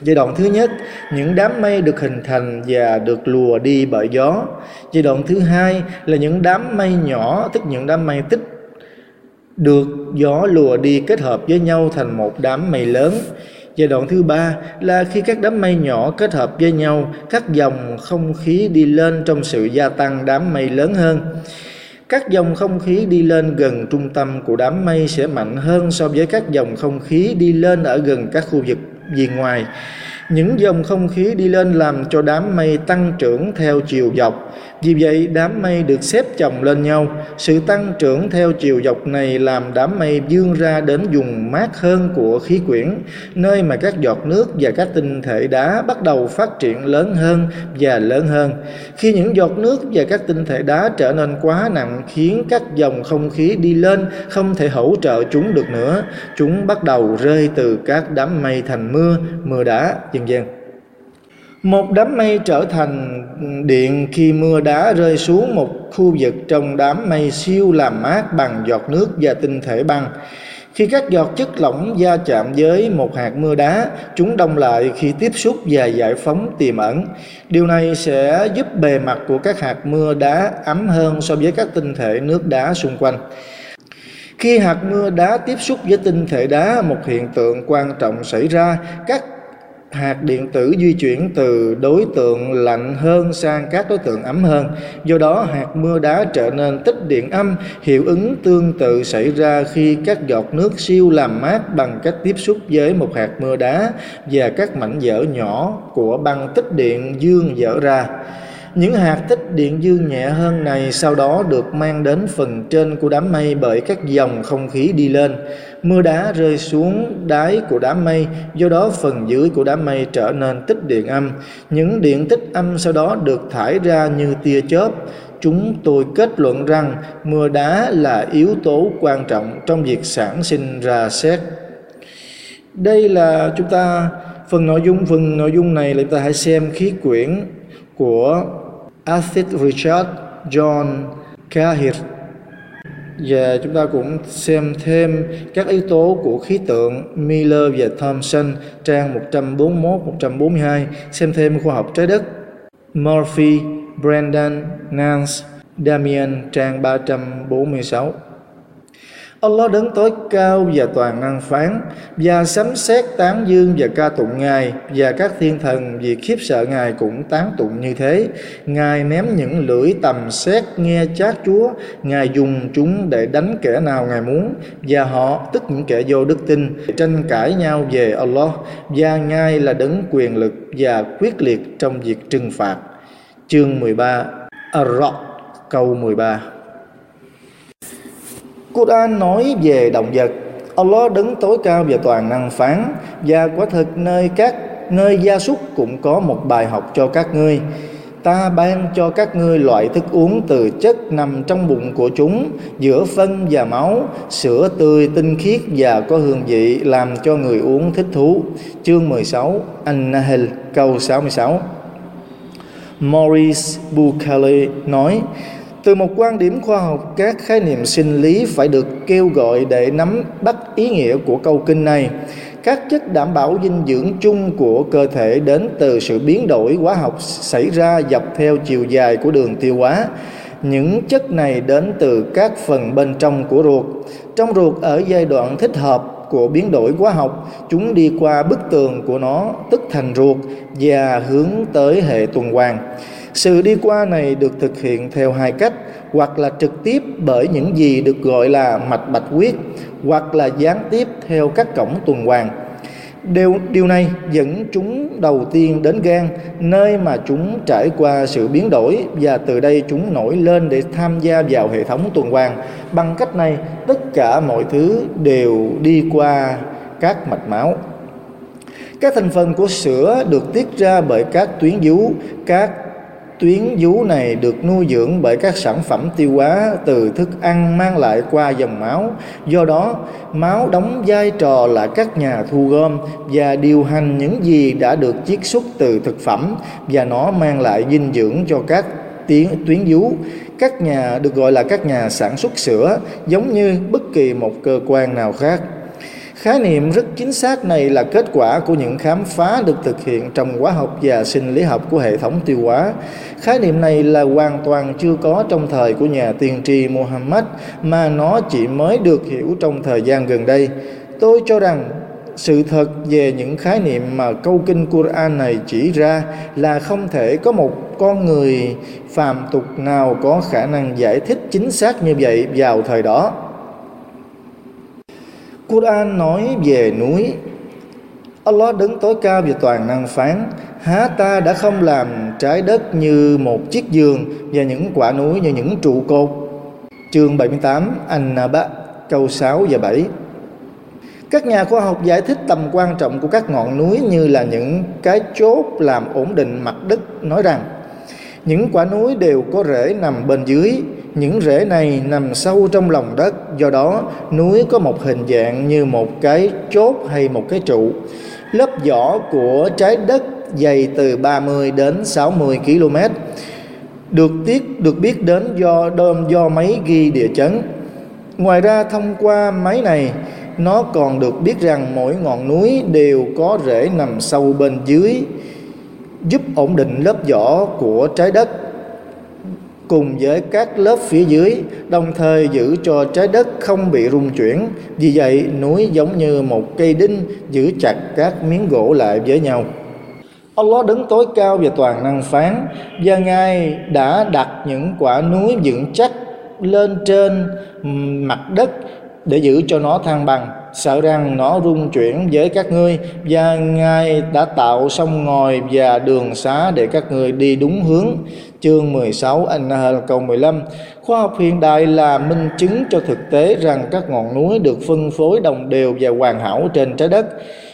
Giai đoạn thứ nhất, những đám mây được hình thành và được lùa đi bởi gió. Giai đoạn thứ hai là những đám mây nhỏ, tức những đám mây tích được gió lùa đi kết hợp với nhau thành một đám mây lớn. Giai đoạn thứ ba là khi các đám mây nhỏ kết hợp với nhau, các dòng không khí đi lên trong sự gia tăng đám mây lớn hơn. Các dòng không khí đi lên gần trung tâm của đám mây sẽ mạnh hơn so với các dòng không khí đi lên ở gần các khu vực viền ngoài những dòng không khí đi lên làm cho đám mây tăng trưởng theo chiều dọc vì vậy, đám mây được xếp chồng lên nhau. Sự tăng trưởng theo chiều dọc này làm đám mây dương ra đến vùng mát hơn của khí quyển, nơi mà các giọt nước và các tinh thể đá bắt đầu phát triển lớn hơn và lớn hơn. Khi những giọt nước và các tinh thể đá trở nên quá nặng, khiến các dòng không khí đi lên, không thể hỗ trợ chúng được nữa. Chúng bắt đầu rơi từ các đám mây thành mưa mưa đá dần dần một đám mây trở thành điện khi mưa đá rơi xuống một khu vực trong đám mây siêu làm mát bằng giọt nước và tinh thể băng khi các giọt chất lỏng va chạm với một hạt mưa đá, chúng đông lại khi tiếp xúc và giải phóng tiềm ẩn. Điều này sẽ giúp bề mặt của các hạt mưa đá ấm hơn so với các tinh thể nước đá xung quanh. Khi hạt mưa đá tiếp xúc với tinh thể đá, một hiện tượng quan trọng xảy ra, các hạt điện tử di chuyển từ đối tượng lạnh hơn sang các đối tượng ấm hơn. Do đó, hạt mưa đá trở nên tích điện âm, hiệu ứng tương tự xảy ra khi các giọt nước siêu làm mát bằng cách tiếp xúc với một hạt mưa đá và các mảnh vỡ nhỏ của băng tích điện dương dở ra. Những hạt tích điện dương nhẹ hơn này sau đó được mang đến phần trên của đám mây bởi các dòng không khí đi lên. Mưa đá rơi xuống đáy của đám mây, do đó phần dưới của đám mây trở nên tích điện âm. Những điện tích âm sau đó được thải ra như tia chớp. Chúng tôi kết luận rằng mưa đá là yếu tố quan trọng trong việc sản sinh ra sét. Đây là chúng ta phần nội dung phần nội dung này là chúng ta hãy xem khí quyển của Arthur Richard John Cahill và chúng ta cũng xem thêm các yếu tố của khí tượng Miller và Thomson trang 141 142 xem thêm khoa học trái đất. Murphy, Brandon, Nance, Damian trang 346 Allah đấng tối cao và toàn năng phán và sấm xét tán dương và ca tụng Ngài và các thiên thần vì khiếp sợ Ngài cũng tán tụng như thế. Ngài ném những lưỡi tầm xét nghe chát Chúa, Ngài dùng chúng để đánh kẻ nào Ngài muốn và họ tức những kẻ vô đức tin tranh cãi nhau về Allah và Ngài là đấng quyền lực và quyết liệt trong việc trừng phạt. Chương 13 Ar-Ra'd câu 13 Quran nói về động vật. Allah đứng tối cao và toàn năng phán, và quả thực nơi các, nơi gia súc cũng có một bài học cho các ngươi. Ta ban cho các ngươi loại thức uống từ chất nằm trong bụng của chúng, giữa phân và máu, sữa tươi tinh khiết và có hương vị làm cho người uống thích thú. Chương 16 An-Nahl, câu 66 Maurice Buchalé nói từ một quan điểm khoa học, các khái niệm sinh lý phải được kêu gọi để nắm bắt ý nghĩa của câu kinh này. Các chất đảm bảo dinh dưỡng chung của cơ thể đến từ sự biến đổi hóa học xảy ra dọc theo chiều dài của đường tiêu hóa. Những chất này đến từ các phần bên trong của ruột. Trong ruột ở giai đoạn thích hợp của biến đổi hóa học, chúng đi qua bức tường của nó, tức thành ruột, và hướng tới hệ tuần hoàn sự đi qua này được thực hiện theo hai cách, hoặc là trực tiếp bởi những gì được gọi là mạch bạch huyết, hoặc là gián tiếp theo các cổng tuần hoàn. Điều, điều này dẫn chúng đầu tiên đến gan, nơi mà chúng trải qua sự biến đổi và từ đây chúng nổi lên để tham gia vào hệ thống tuần hoàn. Bằng cách này, tất cả mọi thứ đều đi qua các mạch máu. Các thành phần của sữa được tiết ra bởi các tuyến vú, các Tuyến vú này được nuôi dưỡng bởi các sản phẩm tiêu hóa từ thức ăn mang lại qua dòng máu. Do đó, máu đóng vai trò là các nhà thu gom và điều hành những gì đã được chiết xuất từ thực phẩm và nó mang lại dinh dưỡng cho các tuyến tuyến vú. Các nhà được gọi là các nhà sản xuất sữa giống như bất kỳ một cơ quan nào khác. Khái niệm rất chính xác này là kết quả của những khám phá được thực hiện trong hóa học và sinh lý học của hệ thống tiêu hóa. Khái niệm này là hoàn toàn chưa có trong thời của nhà tiên tri Muhammad, mà nó chỉ mới được hiểu trong thời gian gần đây. Tôi cho rằng sự thật về những khái niệm mà câu kinh Quran này chỉ ra là không thể có một con người phàm tục nào có khả năng giải thích chính xác như vậy vào thời đó Quran nói về núi. Allah đứng tối cao và toàn năng phán, Há ta đã không làm trái đất như một chiếc giường Và những quả núi như những trụ cột? Chương 78 An-Naba, câu 6 và 7 các nhà khoa học giải thích tầm quan trọng của các ngọn núi như là những cái chốt làm ổn định mặt đất, nói rằng, những quả núi đều có rễ nằm bên dưới những rễ này nằm sâu trong lòng đất, do đó núi có một hình dạng như một cái chốt hay một cái trụ. Lớp vỏ của trái đất dày từ 30 đến 60 km được tiết được biết đến do đơm do máy ghi địa chấn. Ngoài ra, thông qua máy này, nó còn được biết rằng mỗi ngọn núi đều có rễ nằm sâu bên dưới, giúp ổn định lớp vỏ của trái đất cùng với các lớp phía dưới, đồng thời giữ cho trái đất không bị rung chuyển. Vì vậy, núi giống như một cây đinh giữ chặt các miếng gỗ lại với nhau. Allah đứng tối cao và toàn năng phán, và Ngài đã đặt những quả núi vững chắc lên trên mặt đất để giữ cho nó thăng bằng sợ rằng nó rung chuyển với các ngươi và ngài đã tạo sông ngòi và đường xá để các ngươi đi đúng hướng. Chương 16 anh câu 15 khoa học hiện đại là minh chứng cho thực tế rằng các ngọn núi được phân phối đồng đều và hoàn hảo trên trái đất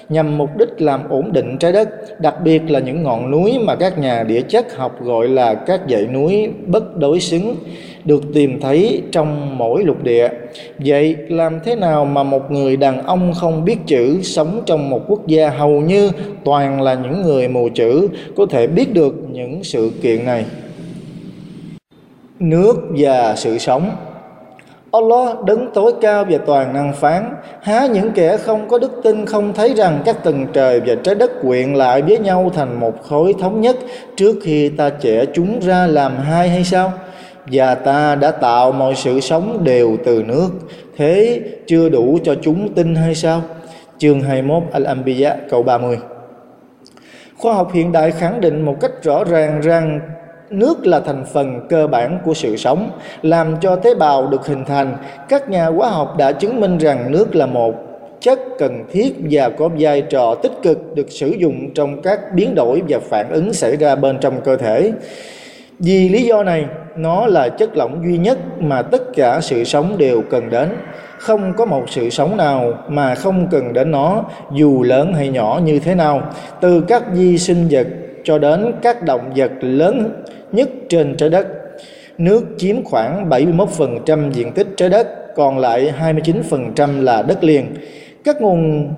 nhằm mục đích làm ổn định trái đất, đặc biệt là những ngọn núi mà các nhà địa chất học gọi là các dãy núi bất đối xứng được tìm thấy trong mỗi lục địa. Vậy làm thế nào mà một người đàn ông không biết chữ sống trong một quốc gia hầu như toàn là những người mù chữ có thể biết được những sự kiện này? Nước và sự sống Allah đứng tối cao và toàn năng phán, Há những kẻ không có đức tin không thấy rằng các tầng trời và trái đất quyện lại với nhau thành một khối thống nhất trước khi ta chẻ chúng ra làm hai hay sao? Và ta đã tạo mọi sự sống đều từ nước. Thế chưa đủ cho chúng tin hay sao? Chương 21 Al-Anbiya, câu 30 Khoa học hiện đại khẳng định một cách rõ ràng rằng nước là thành phần cơ bản của sự sống, làm cho tế bào được hình thành. Các nhà hóa học đã chứng minh rằng nước là một chất cần thiết và có vai trò tích cực được sử dụng trong các biến đổi và phản ứng xảy ra bên trong cơ thể vì lý do này nó là chất lỏng duy nhất mà tất cả sự sống đều cần đến không có một sự sống nào mà không cần đến nó dù lớn hay nhỏ như thế nào từ các vi sinh vật cho đến các động vật lớn nhất trên trái đất. Nước chiếm khoảng 71% diện tích trái đất, còn lại 29% là đất liền. Các nguồn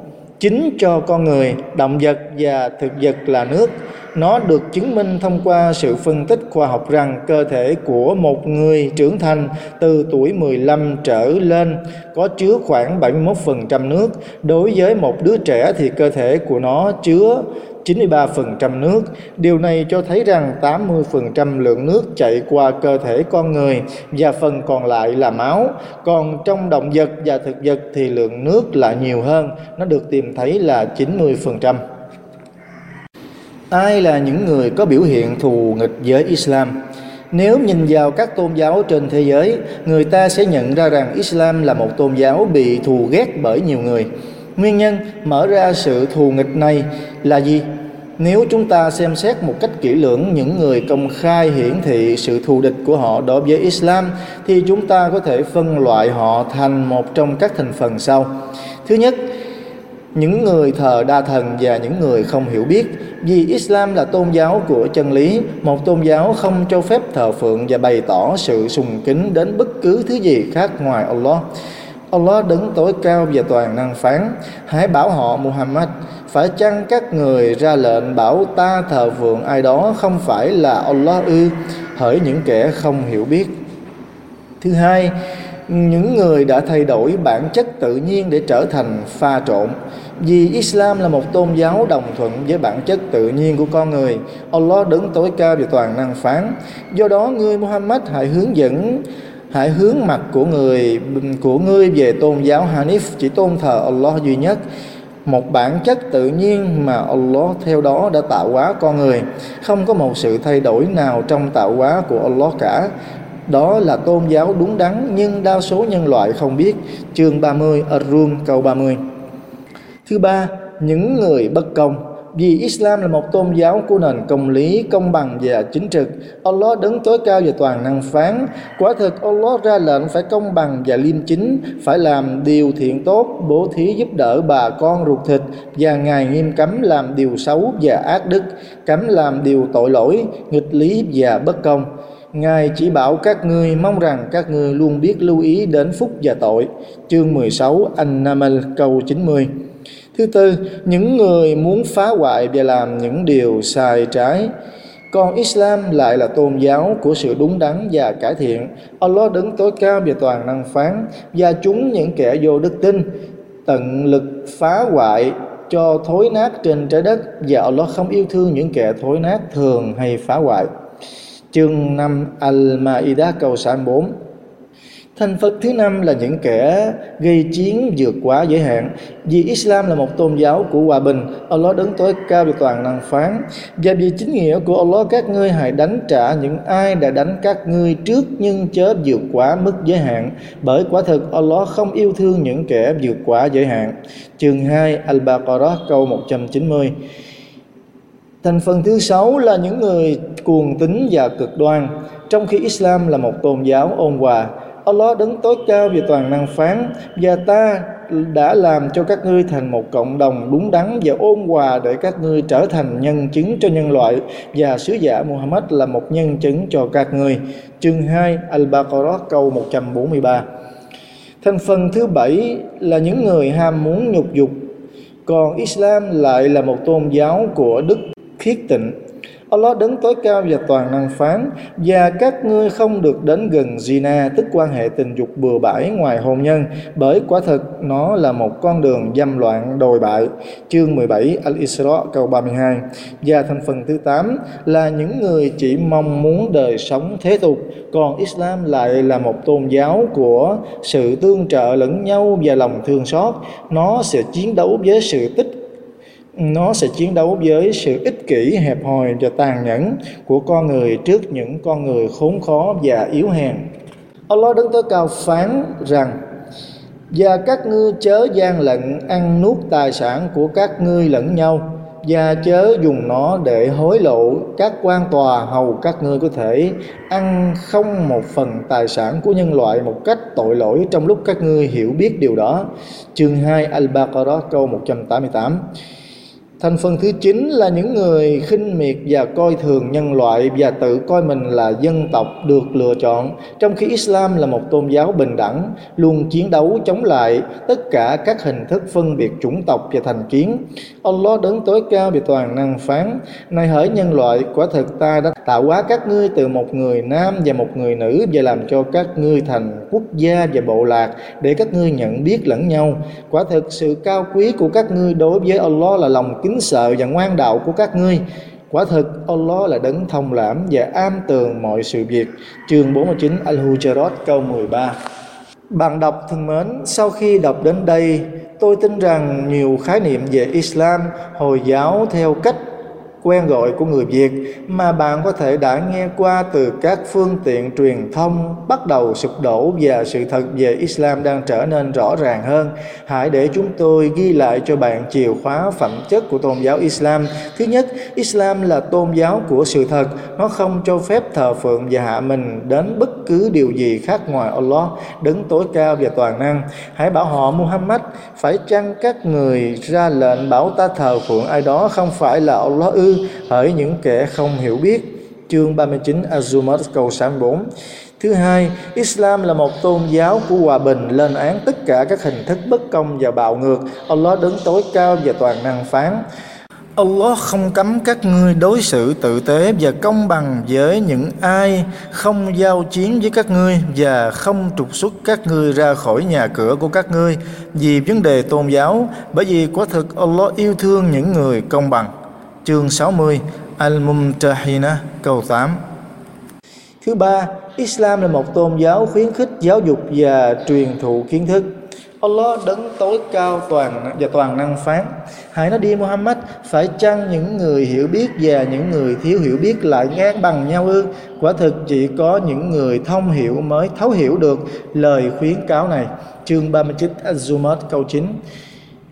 chính cho con người, động vật và thực vật là nước. Nó được chứng minh thông qua sự phân tích khoa học rằng cơ thể của một người trưởng thành từ tuổi 15 trở lên có chứa khoảng 71% nước. Đối với một đứa trẻ thì cơ thể của nó chứa 93% nước. Điều này cho thấy rằng 80% lượng nước chạy qua cơ thể con người và phần còn lại là máu. Còn trong động vật và thực vật thì lượng nước là nhiều hơn, nó được tìm thấy là 90%. Ai là những người có biểu hiện thù nghịch với Islam? Nếu nhìn vào các tôn giáo trên thế giới, người ta sẽ nhận ra rằng Islam là một tôn giáo bị thù ghét bởi nhiều người. Nguyên nhân mở ra sự thù nghịch này là gì? Nếu chúng ta xem xét một cách kỹ lưỡng những người công khai hiển thị sự thù địch của họ đối với Islam thì chúng ta có thể phân loại họ thành một trong các thành phần sau. Thứ nhất, những người thờ đa thần và những người không hiểu biết. Vì Islam là tôn giáo của chân lý, một tôn giáo không cho phép thờ phượng và bày tỏ sự sùng kính đến bất cứ thứ gì khác ngoài Allah. Allah đứng tối cao và toàn năng phán, hãy bảo họ Muhammad, phải chăng các người ra lệnh bảo ta thờ phượng ai đó không phải là Allah ư? Hỡi những kẻ không hiểu biết. Thứ hai, những người đã thay đổi bản chất tự nhiên để trở thành pha trộn vì Islam là một tôn giáo đồng thuận với bản chất tự nhiên của con người, Allah đứng tối cao và toàn năng phán. Do đó ngươi Muhammad hãy hướng dẫn, hãy hướng mặt của người, của ngươi về tôn giáo Hanif, chỉ tôn thờ Allah duy nhất. Một bản chất tự nhiên mà Allah theo đó đã tạo hóa con người. Không có một sự thay đổi nào trong tạo hóa của Allah cả. Đó là tôn giáo đúng đắn, nhưng đa số nhân loại không biết. Chương 30 Ar-Rum, câu 30 Thứ ba, những người bất công vì Islam là một tôn giáo của nền công lý, công bằng và chính trực. Allah đứng tối cao và toàn năng phán. Quả thực Allah ra lệnh phải công bằng và liêm chính, phải làm điều thiện tốt, bố thí giúp đỡ bà con ruột thịt và Ngài nghiêm cấm làm điều xấu và ác đức, cấm làm điều tội lỗi, nghịch lý và bất công. Ngài chỉ bảo các ngươi mong rằng các ngươi luôn biết lưu ý đến phúc và tội. Chương 16 An-Namal câu 90 Thứ tư, những người muốn phá hoại và làm những điều sai trái. Còn Islam lại là tôn giáo của sự đúng đắn và cải thiện. Allah đứng tối cao về toàn năng phán và chúng những kẻ vô đức tin tận lực phá hoại cho thối nát trên trái đất và Allah không yêu thương những kẻ thối nát thường hay phá hoại. Chương 5 Al-Ma'idah câu 64 Thành Phật thứ năm là những kẻ gây chiến vượt quá giới hạn. Vì Islam là một tôn giáo của hòa bình, Allah đứng tối cao về toàn năng phán. Và vì chính nghĩa của Allah các ngươi hãy đánh trả những ai đã đánh các ngươi trước nhưng chớ vượt quá mức giới hạn. Bởi quả thực Allah không yêu thương những kẻ vượt quá giới hạn. Chương 2 Al-Baqarah câu 190 Thành phần thứ sáu là những người cuồng tín và cực đoan. Trong khi Islam là một tôn giáo ôn hòa, Allah đứng tối cao về toàn năng phán, và ta đã làm cho các ngươi thành một cộng đồng đúng đắn và ôn hòa để các ngươi trở thành nhân chứng cho nhân loại, và sứ giả Muhammad là một nhân chứng cho các ngươi. Chương 2 Al-Baqarah, câu 143 Thành phần thứ bảy là những người ham muốn nhục dục, còn Islam lại là một tôn giáo của đức khiết tịnh Allah đứng tối cao và toàn năng phán, và các ngươi không được đến gần zina tức quan hệ tình dục bừa bãi ngoài hôn nhân, bởi quả thực nó là một con đường dâm loạn đồi bại. Chương 17 Al-Isra, câu 32 và thành phần thứ 8 là những người chỉ mong muốn đời sống thế tục, còn Islam lại là một tôn giáo của sự tương trợ lẫn nhau và lòng thương xót. Nó sẽ chiến đấu với sự tích nó sẽ chiến đấu với sự ích kỷ, hẹp hòi và tàn nhẫn của con người trước những con người khốn khó và yếu hèn Allah đứng tới cao phán rằng, và các ngươi chớ gian lận ăn nuốt tài sản của các ngươi lẫn nhau và chớ dùng nó để hối lộ các quan tòa hầu các ngươi có thể ăn không một phần tài sản của nhân loại một cách tội lỗi trong lúc các ngươi hiểu biết điều đó. Chương 2 Al-Baqarah, câu 188 Thành phần thứ chín là những người khinh miệt và coi thường nhân loại và tự coi mình là dân tộc được lựa chọn, trong khi Islam là một tôn giáo bình đẳng, luôn chiến đấu chống lại tất cả các hình thức phân biệt chủng tộc và thành kiến. Allah đấng tối cao về toàn năng phán, này hỡi nhân loại, quả thực ta đã tạo hóa các ngươi từ một người nam và một người nữ và làm cho các ngươi thành quốc gia và bộ lạc để các ngươi nhận biết lẫn nhau. Quả thực sự cao quý của các ngươi đối với Allah là lòng kính sợ và ngoan đạo của các ngươi Quả thực Allah là đấng thông lãm và am tường mọi sự việc. Chương 49 Al-Hujarat câu 13 Bạn đọc thân mến, sau khi đọc đến đây, tôi tin rằng nhiều khái niệm về Islam, Hồi giáo theo cách quen gọi của người Việt mà bạn có thể đã nghe qua từ các phương tiện truyền thông bắt đầu sụp đổ và sự thật về Islam đang trở nên rõ ràng hơn. Hãy để chúng tôi ghi lại cho bạn chìa khóa phẩm chất của tôn giáo Islam. Thứ nhất, Islam là tôn giáo của sự thật. Nó không cho phép thờ phượng và hạ mình đến bất cứ điều gì khác ngoài Allah, đứng tối cao và toàn năng. Hãy bảo họ Muhammad, phải chăng các người ra lệnh bảo ta thờ phượng ai đó không phải là Allah ư? Hỡi những kẻ không hiểu biết chương 39 Azumat câu 64 Thứ hai, Islam là một tôn giáo của hòa bình lên án tất cả các hình thức bất công và bạo ngược. Allah đứng tối cao và toàn năng phán. Allah không cấm các ngươi đối xử tự tế và công bằng với những ai không giao chiến với các ngươi và không trục xuất các ngươi ra khỏi nhà cửa của các ngươi vì vấn đề tôn giáo bởi vì quả thực Allah yêu thương những người công bằng chương 60 Al-Mumtahina câu 8 Thứ ba, Islam là một tôn giáo khuyến khích giáo dục và truyền thụ kiến thức. Allah đấng tối cao toàn và toàn năng phán. Hãy nói đi Muhammad Phải chăng những người hiểu biết và những người thiếu hiểu biết lại ngang bằng nhau ư? Quả thực chỉ có những người thông hiểu mới thấu hiểu được lời khuyến cáo này. Chương 39 Az-Zumar câu 9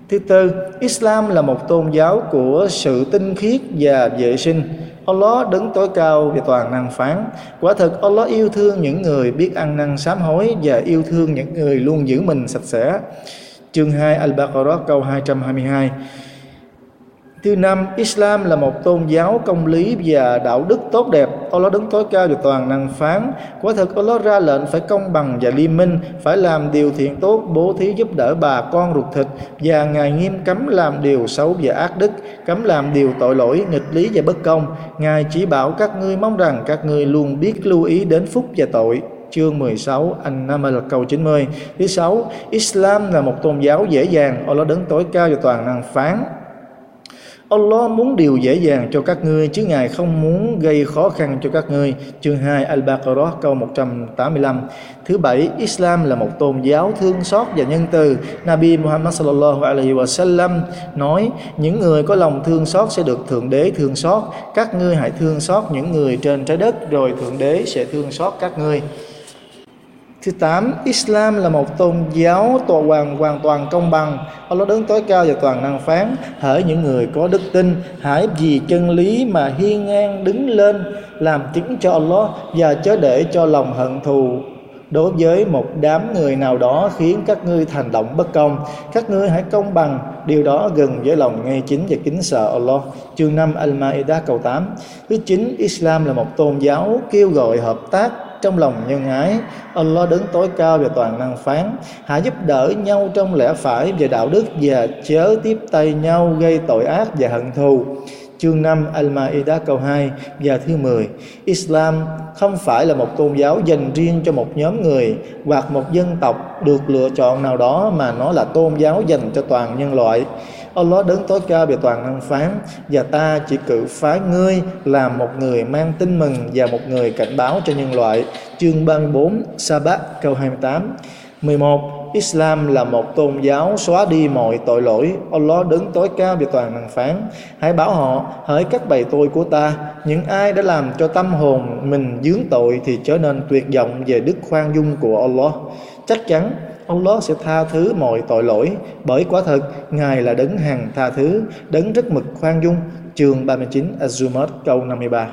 Thứ tư, Islam là một tôn giáo của sự tinh khiết và vệ sinh. Allah đứng tối cao và toàn năng phán. Quả thật Allah yêu thương những người biết ăn năn sám hối và yêu thương những người luôn giữ mình sạch sẽ. Chương 2 Al-Baqarah câu 222 Thứ năm, Islam là một tôn giáo công lý và đạo đức tốt đẹp. Allah đứng tối cao và toàn năng phán. Quả thực Allah ra lệnh phải công bằng và liêm minh, phải làm điều thiện tốt, bố thí giúp đỡ bà con ruột thịt và Ngài nghiêm cấm làm điều xấu và ác đức, cấm làm điều tội lỗi, nghịch lý và bất công. Ngài chỉ bảo các ngươi mong rằng các ngươi luôn biết lưu ý đến phúc và tội chương 16 anh nam là câu 90 Thứ sáu Islam là một tôn giáo dễ dàng Allah đứng tối cao và toàn năng phán Allah muốn điều dễ dàng cho các ngươi chứ Ngài không muốn gây khó khăn cho các ngươi. Chương 2 Al-Baqarah câu 185. Thứ bảy, Islam là một tôn giáo thương xót và nhân từ. Nabi Muhammad sallallahu alaihi wa sallam nói: những người có lòng thương xót sẽ được thượng đế thương xót. Các ngươi hãy thương xót những người trên trái đất rồi thượng đế sẽ thương xót các ngươi. Thứ tám, Islam là một tôn giáo toàn hoàn hoàn toàn công bằng. Allah đứng tối cao và toàn năng phán: hỡi những người có đức tin, hãy vì chân lý mà hiên ngang đứng lên làm chứng cho Allah và chớ để cho lòng hận thù. Đối với một đám người nào đó khiến các ngươi thành động bất công các ngươi hãy công bằng. Điều đó gần với lòng ngay chính và kính sợ Allah. Chương 5 Al-Ma'idah câu 8 thứ 9 Islam là một tôn giáo kêu gọi hợp tác trong lòng nhân ái. Allah đứng tối cao và toàn năng phán. Hãy giúp đỡ nhau trong lẽ phải về đạo đức và chớ tiếp tay nhau gây tội ác và hận thù. Chương 5 Al-Ma'idah câu 2 và thứ 10 Islam không phải là một tôn giáo dành riêng cho một nhóm người hoặc một dân tộc được lựa chọn nào đó mà nó là tôn giáo dành cho toàn nhân loại. Allah đứng tối cao về toàn năng phán, và ta chỉ cử phái ngươi làm một người mang tin mừng và một người cảnh báo cho nhân loại. Chương 34 Sabat câu 28 11 Islam là một tôn giáo xóa đi mọi tội lỗi. Allah đứng tối cao về toàn năng phán. Hãy bảo họ, Hỡi các bầy tôi của ta, Những ai đã làm cho tâm hồn mình dướng tội Thì trở nên tuyệt vọng về đức khoan dung của Allah. Chắc chắn Allah sẽ tha thứ mọi tội lỗi Bởi quả thật Ngài là đấng hằng tha thứ Đấng rất mực khoan dung. Chương 39 Az-Zumar câu 53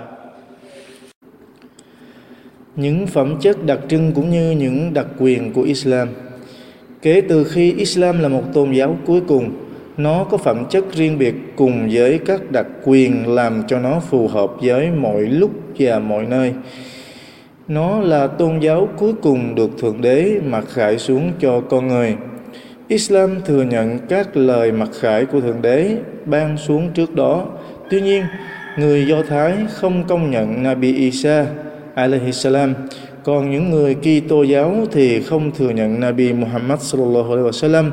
Những phẩm chất đặc trưng cũng như những đặc quyền của Islam. Kể từ khi Islam là một tôn giáo cuối cùng, nó có phẩm chất riêng biệt cùng với các đặc quyền làm cho nó phù hợp với mọi lúc và mọi nơi. Nó là tôn giáo cuối cùng được Thượng Đế mặc khải xuống cho con người. Islam thừa nhận các lời mặc khải của Thượng Đế ban xuống trước đó. Tuy nhiên, người Do Thái không công nhận Nabi Isa alaihi salam còn những người Kitô giáo thì không thừa nhận Nabi Muhammad sallallahu alaihi wasallam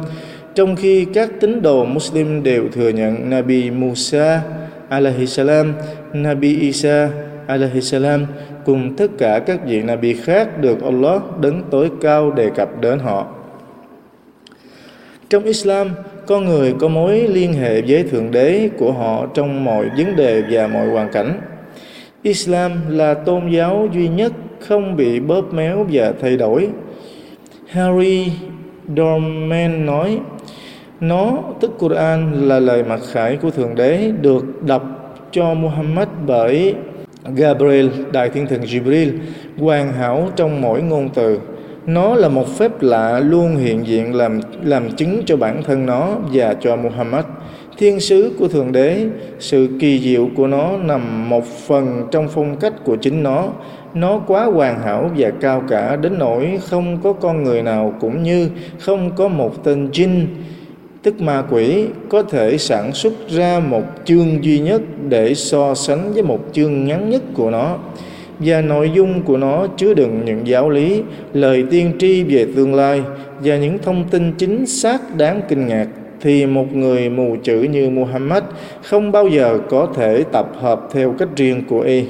trong khi các tín đồ Muslim đều thừa nhận Nabi Musa alaihi salam, Nabi Isa alaihi salam cùng tất cả các vị Nabi khác được Allah đấng tối cao đề cập đến họ. Trong Islam, con người có mối liên hệ với Thượng Đế của họ trong mọi vấn đề và mọi hoàn cảnh. Islam là tôn giáo duy nhất không bị bóp méo và thay đổi. Harry Dorman nói, nó, tức Quran, là lời mặc khải của Thượng Đế được đọc cho Muhammad bởi Gabriel, Đại Thiên Thần Jibril, hoàn hảo trong mỗi ngôn từ. Nó là một phép lạ luôn hiện diện làm làm chứng cho bản thân nó và cho Muhammad. Thiên sứ của Thượng Đế, sự kỳ diệu của nó nằm một phần trong phong cách của chính nó. Nó quá hoàn hảo và cao cả đến nỗi không có con người nào cũng như không có một tên jin, tức ma quỷ, có thể sản xuất ra một chương duy nhất để so sánh với một chương ngắn nhất của nó và nội dung của nó chứa đựng những giáo lý, lời tiên tri về tương lai và những thông tin chính xác đáng kinh ngạc thì một người mù chữ như Muhammad không bao giờ có thể tập hợp theo cách riêng của y.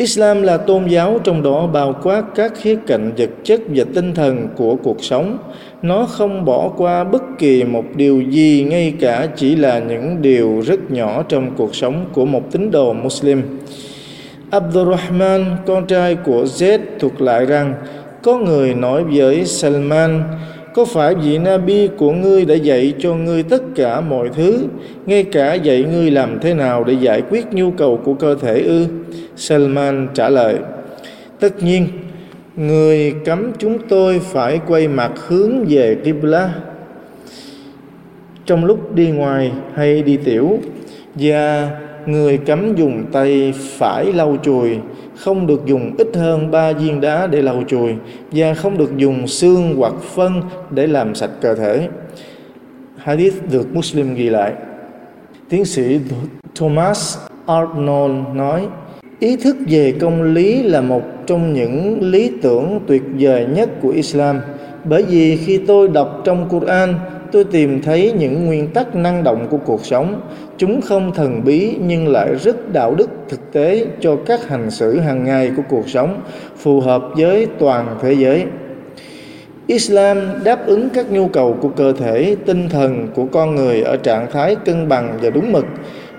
Islam là tôn giáo trong đó bao quát các khía cạnh vật chất và tinh thần của cuộc sống. Nó không bỏ qua bất kỳ một điều gì ngay cả chỉ là những điều rất nhỏ trong cuộc sống của một tín đồ Muslim. Abdurrahman, con trai của Zaid, thuật lại rằng có người nói với Salman có phải vị Nabi của ngươi đã dạy cho ngươi tất cả mọi thứ, ngay cả dạy ngươi làm thế nào để giải quyết nhu cầu của cơ thể ư? Salman trả lời, tất nhiên, người cấm chúng tôi phải quay mặt hướng về Qibla trong lúc đi ngoài hay đi tiểu và người cấm dùng tay phải lau chùi không được dùng ít hơn ba viên đá để lau chùi và không được dùng xương hoặc phân để làm sạch cơ thể. Hadith được Muslim ghi lại. Tiến sĩ Thomas Arnold nói, ý thức về công lý là một trong những lý tưởng tuyệt vời nhất của Islam bởi vì khi tôi đọc trong Quran tôi tìm thấy những nguyên tắc năng động của cuộc sống chúng không thần bí nhưng lại rất đạo đức thực tế cho các hành xử hàng ngày của cuộc sống phù hợp với toàn thế giới Islam đáp ứng các nhu cầu của cơ thể, tinh thần của con người ở trạng thái cân bằng và đúng mực.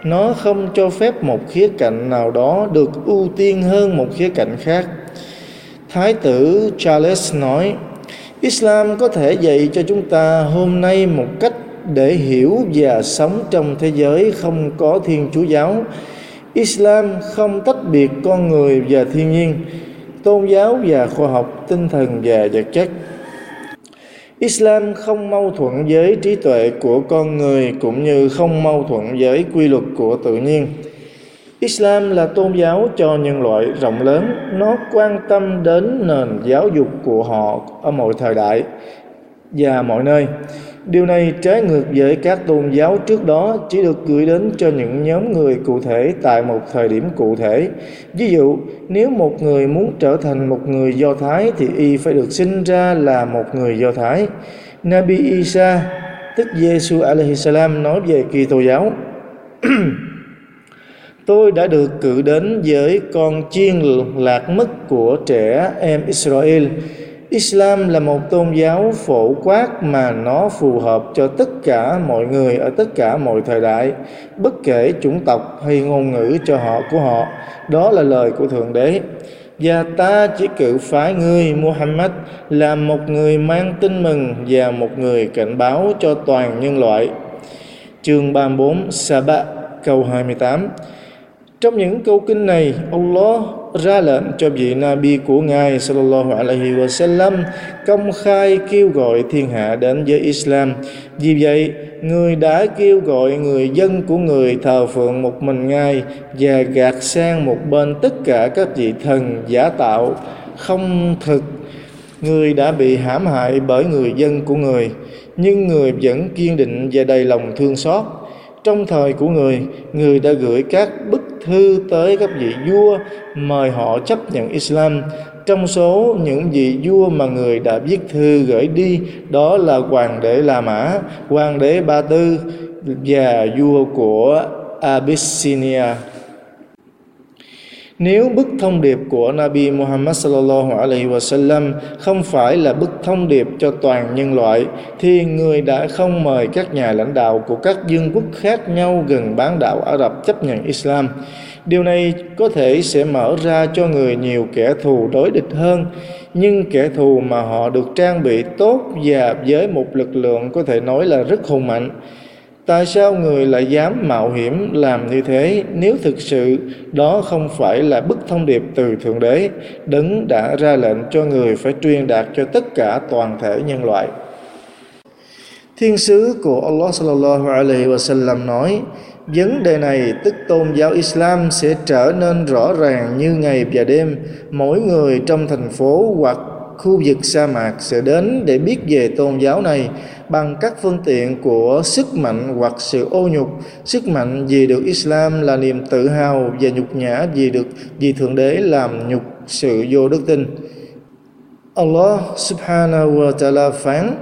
Nó không cho phép một khía cạnh nào đó được ưu tiên hơn một khía cạnh khác. Thái tử Charles nói, Islam có thể dạy cho chúng ta hôm nay một cách để hiểu và sống trong thế giới không có thiên chúa giáo. Islam không tách biệt con người và thiên nhiên tôn giáo và khoa học tinh thần và vật chất. Islam không mâu thuẫn với trí tuệ của con người cũng như không mâu thuẫn với quy luật của tự nhiên. Islam là tôn giáo cho nhân loại rộng lớn, nó quan tâm đến nền giáo dục của họ ở mọi thời đại và mọi nơi. Điều này trái ngược với các tôn giáo trước đó chỉ được gửi đến cho những nhóm người cụ thể tại một thời điểm cụ thể. Ví dụ, nếu một người muốn trở thành một người Do Thái thì y phải được sinh ra là một người Do Thái. Nabi Isa, tức Giêsu alaihi salam nói về Kitô giáo. Tôi đã được cử đến với con chiên lạc mất của trẻ em Israel Islam là một tôn giáo phổ quát mà nó phù hợp cho tất cả mọi người ở tất cả mọi thời đại, bất kể chủng tộc hay ngôn ngữ cho họ của họ. Đó là lời của Thượng Đế. Và ta chỉ cử phái ngươi Muhammad là một người mang tin mừng và một người cảnh báo cho toàn nhân loại. Chương 34 Saba câu 28 trong những câu kinh này, Allah ra lệnh cho vị Nabi của Ngài sallallahu alaihi wasallam công khai kêu gọi thiên hạ đến với Islam. Vì vậy, người đã kêu gọi người dân của người thờ phượng một mình Ngài và gạt sang một bên tất cả các vị thần giả tạo không thực. Người đã bị hãm hại bởi người dân của người, nhưng người vẫn kiên định và đầy lòng thương xót trong thời của người người đã gửi các bức thư tới các vị vua mời họ chấp nhận Islam. Trong số những vị vua mà người đã viết thư gửi đi, đó là hoàng đế La Mã, hoàng đế Ba Tư và vua của Abyssinia nếu bức thông điệp của Nabi Muhammad sallallahu alaihi wasallam không phải là bức thông điệp cho toàn nhân loại thì người đã không mời các nhà lãnh đạo của các vương quốc khác nhau gần bán đảo Ả Rập chấp nhận Islam. Điều này có thể sẽ mở ra cho người nhiều kẻ thù đối địch hơn, nhưng kẻ thù mà họ được trang bị tốt và với một lực lượng có thể nói là rất hùng mạnh tại sao người lại dám mạo hiểm làm như thế? Nếu thực sự, đó không phải là bức thông điệp từ thượng đế. Đấng đã ra lệnh cho người phải truyền đạt cho tất cả toàn thể nhân loại. Thiên sứ của Allah sallallahu alaihi wasallam nói, vấn đề này tức tôn giáo Islam sẽ trở nên rõ ràng như ngày và đêm. Mỗi người trong thành phố hoặc khu vực sa mạc sẽ đến để biết về tôn giáo này bằng các phương tiện của sức mạnh hoặc sự ô nhục. Sức mạnh vì được Islam là niềm tự hào và nhục nhã vì được, vì thượng đế làm nhục sự vô đức tin. Allah subhanahu wa ta'ala phán,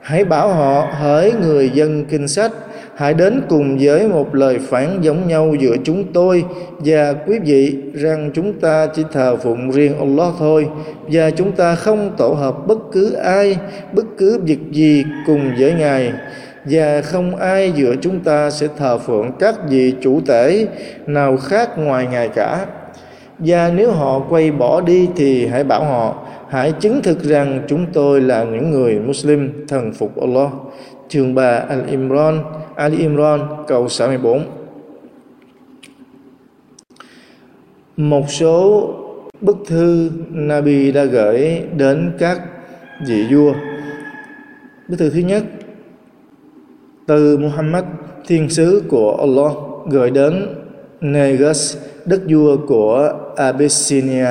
hãy bảo họ hỡi người dân kinh sách hãy đến cùng với một lời phản giống nhau giữa chúng tôi, và quý vị, rằng chúng ta chỉ thờ phụng riêng Allah thôi, và chúng ta không tổ hợp bất cứ ai, bất cứ việc gì cùng với ngài. Và không ai giữa chúng ta sẽ thờ phượng các vị chủ tể nào khác ngoài ngài cả. Và nếu họ quay bỏ đi thì hãy bảo họ, hãy chứng thực rằng chúng tôi là những người Muslim thần phục Allah chương 3 Al-Imran Ali Imran, câu 64 một số bức thư Nabi đã gửi đến các vị vua. Bức thư thứ nhất, từ Muhammad, thiên sứ của Allah, gửi đến Negus đất vua của Abyssinia.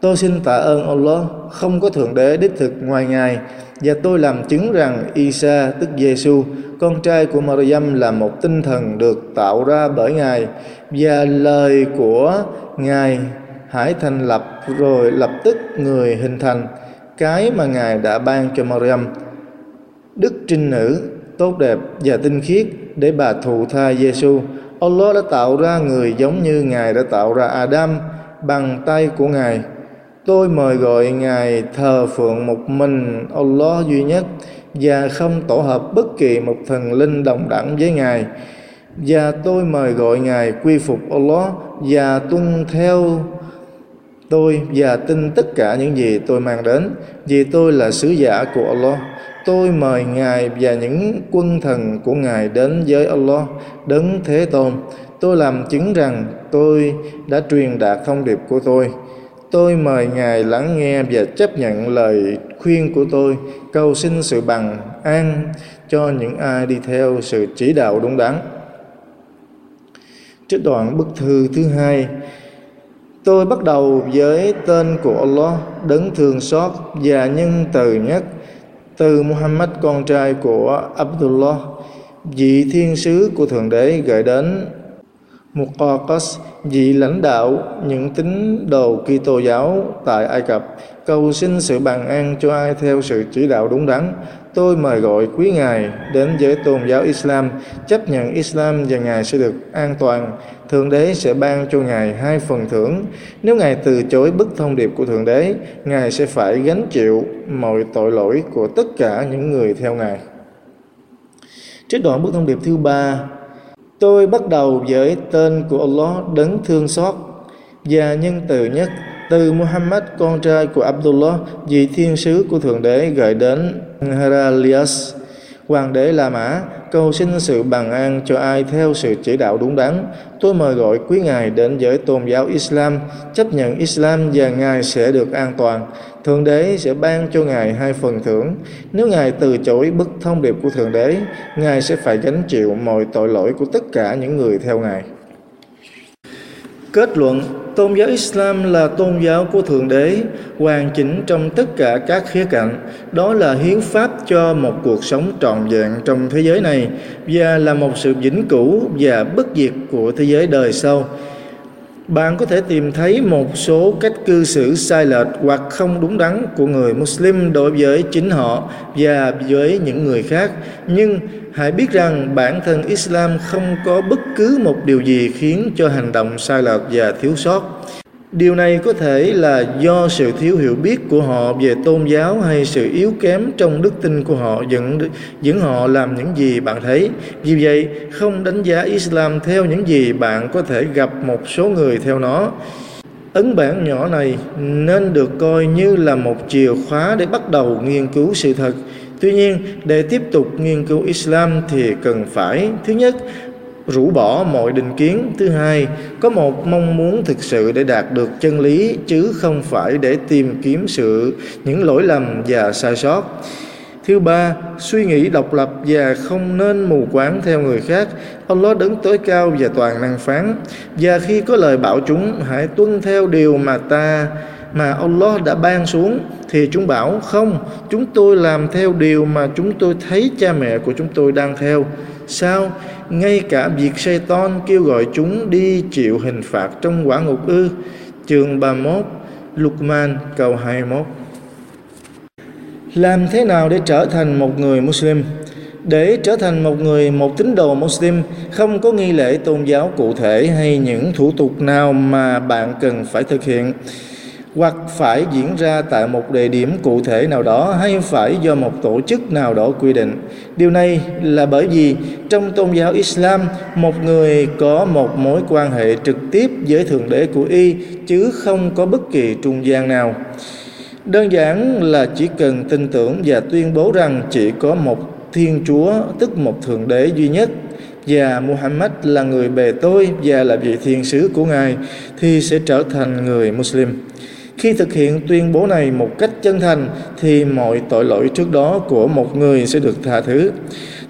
Tôi xin tạ ơn Allah, không có thượng đế đích thực ngoài ngài và tôi làm chứng rằng Isa, tức Giêsu con trai của Maryam là một tinh thần được tạo ra bởi ngài và lời của ngài hãy thành lập rồi lập tức người hình thành cái mà ngài đã ban cho Maryam đức trinh nữ, tốt đẹp và tinh khiết để bà thụ thai Giêsu. Allah đã tạo ra người giống như Ngài đã tạo ra Adam bằng tay của Ngài. Tôi mời gọi Ngài thờ phượng một mình Allah duy nhất và không tổ hợp bất kỳ một thần linh đồng đẳng với Ngài. Và tôi mời gọi Ngài quy phục Allah và tuân theo tôi và tin tất cả những gì tôi mang đến vì tôi là sứ giả của Allah tôi mời Ngài và những quân thần của Ngài đến với Allah, đấng Thế Tôn. Tôi làm chứng rằng tôi đã truyền đạt thông điệp của tôi. Tôi mời Ngài lắng nghe và chấp nhận lời khuyên của tôi, cầu xin sự bằng an cho những ai đi theo sự chỉ đạo đúng đắn. Trích đoạn bức thư thứ hai Tôi bắt đầu với tên của Allah, đấng thương xót và nhân từ nhất, từ Muhammad con trai của Abdullah vị thiên sứ của thượng đế gửi đến Muqaqas vị lãnh đạo những tín đồ Kitô giáo tại Ai Cập cầu xin sự bằng an cho ai theo sự chỉ đạo đúng đắn tôi mời gọi quý ngài đến với tôn giáo Islam chấp nhận Islam và ngài sẽ được an toàn Thượng Đế sẽ ban cho Ngài hai phần thưởng. Nếu Ngài từ chối bức thông điệp của Thượng Đế, Ngài sẽ phải gánh chịu mọi tội lỗi của tất cả những người theo Ngài. Trích đoạn bức thông điệp thứ ba, tôi bắt đầu với tên của Allah đấng thương xót và nhân từ nhất. Từ Muhammad, con trai của Abdullah, vị thiên sứ của Thượng Đế, gửi đến Heralias Hoàng đế La Mã cầu xin sự bằng an cho ai theo sự chỉ đạo đúng đắn. Tôi mời gọi quý ngài đến với tôn giáo Islam, chấp nhận Islam và ngài sẽ được an toàn. Thượng đế sẽ ban cho ngài hai phần thưởng. Nếu ngài từ chối bức thông điệp của Thượng đế, ngài sẽ phải gánh chịu mọi tội lỗi của tất cả những người theo ngài. Kết luận, tôn giáo Islam là tôn giáo của Thượng Đế, hoàn chỉnh trong tất cả các khía cạnh. Đó là hiến pháp cho một cuộc sống trọn vẹn trong thế giới này và là một sự vĩnh cửu và bất diệt của thế giới đời sau bạn có thể tìm thấy một số cách cư xử sai lệch hoặc không đúng đắn của người Muslim đối với chính họ và với những người khác, nhưng hãy biết rằng bản thân Islam không có bất cứ một điều gì khiến cho hành động sai lệch và thiếu sót. Điều này có thể là do sự thiếu hiểu biết của họ về tôn giáo hay sự yếu kém trong đức tin của họ dẫn dẫn họ làm những gì bạn thấy. Vì vậy, không đánh giá Islam theo những gì bạn có thể gặp một số người theo nó. Ấn bản nhỏ này nên được coi như là một chìa khóa để bắt đầu nghiên cứu sự thật. Tuy nhiên, để tiếp tục nghiên cứu Islam thì cần phải thứ nhất rũ bỏ mọi định kiến. Thứ hai, có một mong muốn thực sự để đạt được chân lý, chứ không phải để tìm kiếm sự, những lỗi lầm và sai sót. Thứ ba, suy nghĩ độc lập và không nên mù quáng theo người khác. Allah đứng tối cao và toàn năng phán. Và khi có lời bảo chúng, hãy tuân theo điều mà ta, mà Allah đã ban xuống. Thì chúng bảo, không, chúng tôi làm theo điều mà chúng tôi thấy cha mẹ của chúng tôi đang theo sao? Ngay cả việc Satan kêu gọi chúng đi chịu hình phạt trong quả ngục ư? Chương 31 Luqman, câu 21 làm thế nào để trở thành một người Muslim? Để trở thành một người, một tín đồ Muslim, không có nghi lễ tôn giáo cụ thể hay những thủ tục nào mà bạn cần phải thực hiện hoặc phải diễn ra tại một địa điểm cụ thể nào đó hay phải do một tổ chức nào đó quy định. Điều này là bởi vì trong tôn giáo Islam, một người có một mối quan hệ trực tiếp với Thượng Đế của Y chứ không có bất kỳ trung gian nào. Đơn giản là chỉ cần tin tưởng và tuyên bố rằng chỉ có một Thiên Chúa, tức một Thượng Đế duy nhất và Muhammad là người bề tôi và là vị thiên sứ của Ngài thì sẽ trở thành người Muslim. Khi thực hiện tuyên bố này một cách chân thành, thì mọi tội lỗi trước đó của một người sẽ được tha thứ.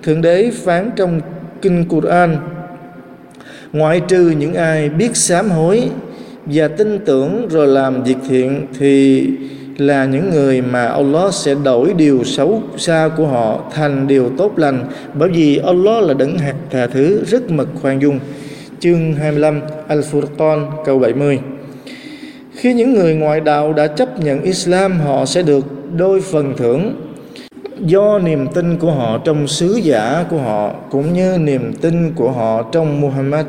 Thượng đế phán trong kinh Quran, ngoại trừ những ai biết sám hối và tin tưởng rồi làm việc thiện thì là những người mà Allah sẽ đổi điều xấu xa của họ thành điều tốt lành, bởi vì Allah là đấng hạt tha thứ rất mực khoan dung chương 25 Al-Furqan, câu 70 khi những người ngoại đạo đã chấp nhận Islam, họ sẽ được đôi phần thưởng. Do niềm tin của họ trong sứ giả của họ, cũng như niềm tin của họ trong Muhammad.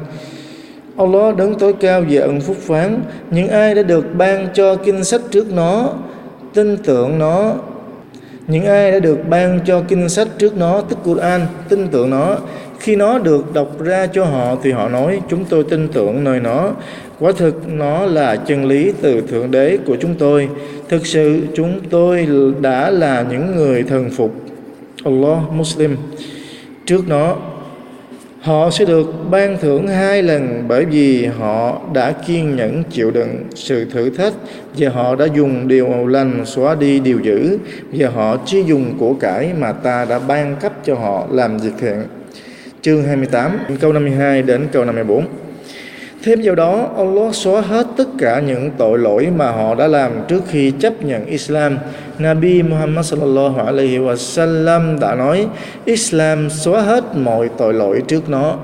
Allah đấng tối cao về ân phúc phán, những ai đã được ban cho kinh sách trước nó, tin tưởng nó. Những ai đã được ban cho kinh sách trước nó, tức Quran, tin tưởng nó khi nó được đọc ra cho họ thì họ nói, chúng tôi tin tưởng nơi nó. Quả thực nó là chân lý từ thượng đế của chúng tôi. Thực sự chúng tôi đã là những người thần phục Allah Muslim. Trước nó, họ sẽ được ban thưởng hai lần bởi vì họ đã kiên nhẫn chịu đựng sự thử thách và họ đã dùng điều lành xóa đi điều dữ và họ chỉ dùng của cải mà ta đã ban cấp cho họ làm việc thiện chương 28 câu 52 đến câu 54 Thêm vào đó, Allah xóa hết tất cả những tội lỗi mà họ đã làm trước khi chấp nhận Islam. Nabi Muhammad sallallahu alaihi wasallam đã nói, Islam xóa hết mọi tội lỗi trước nó.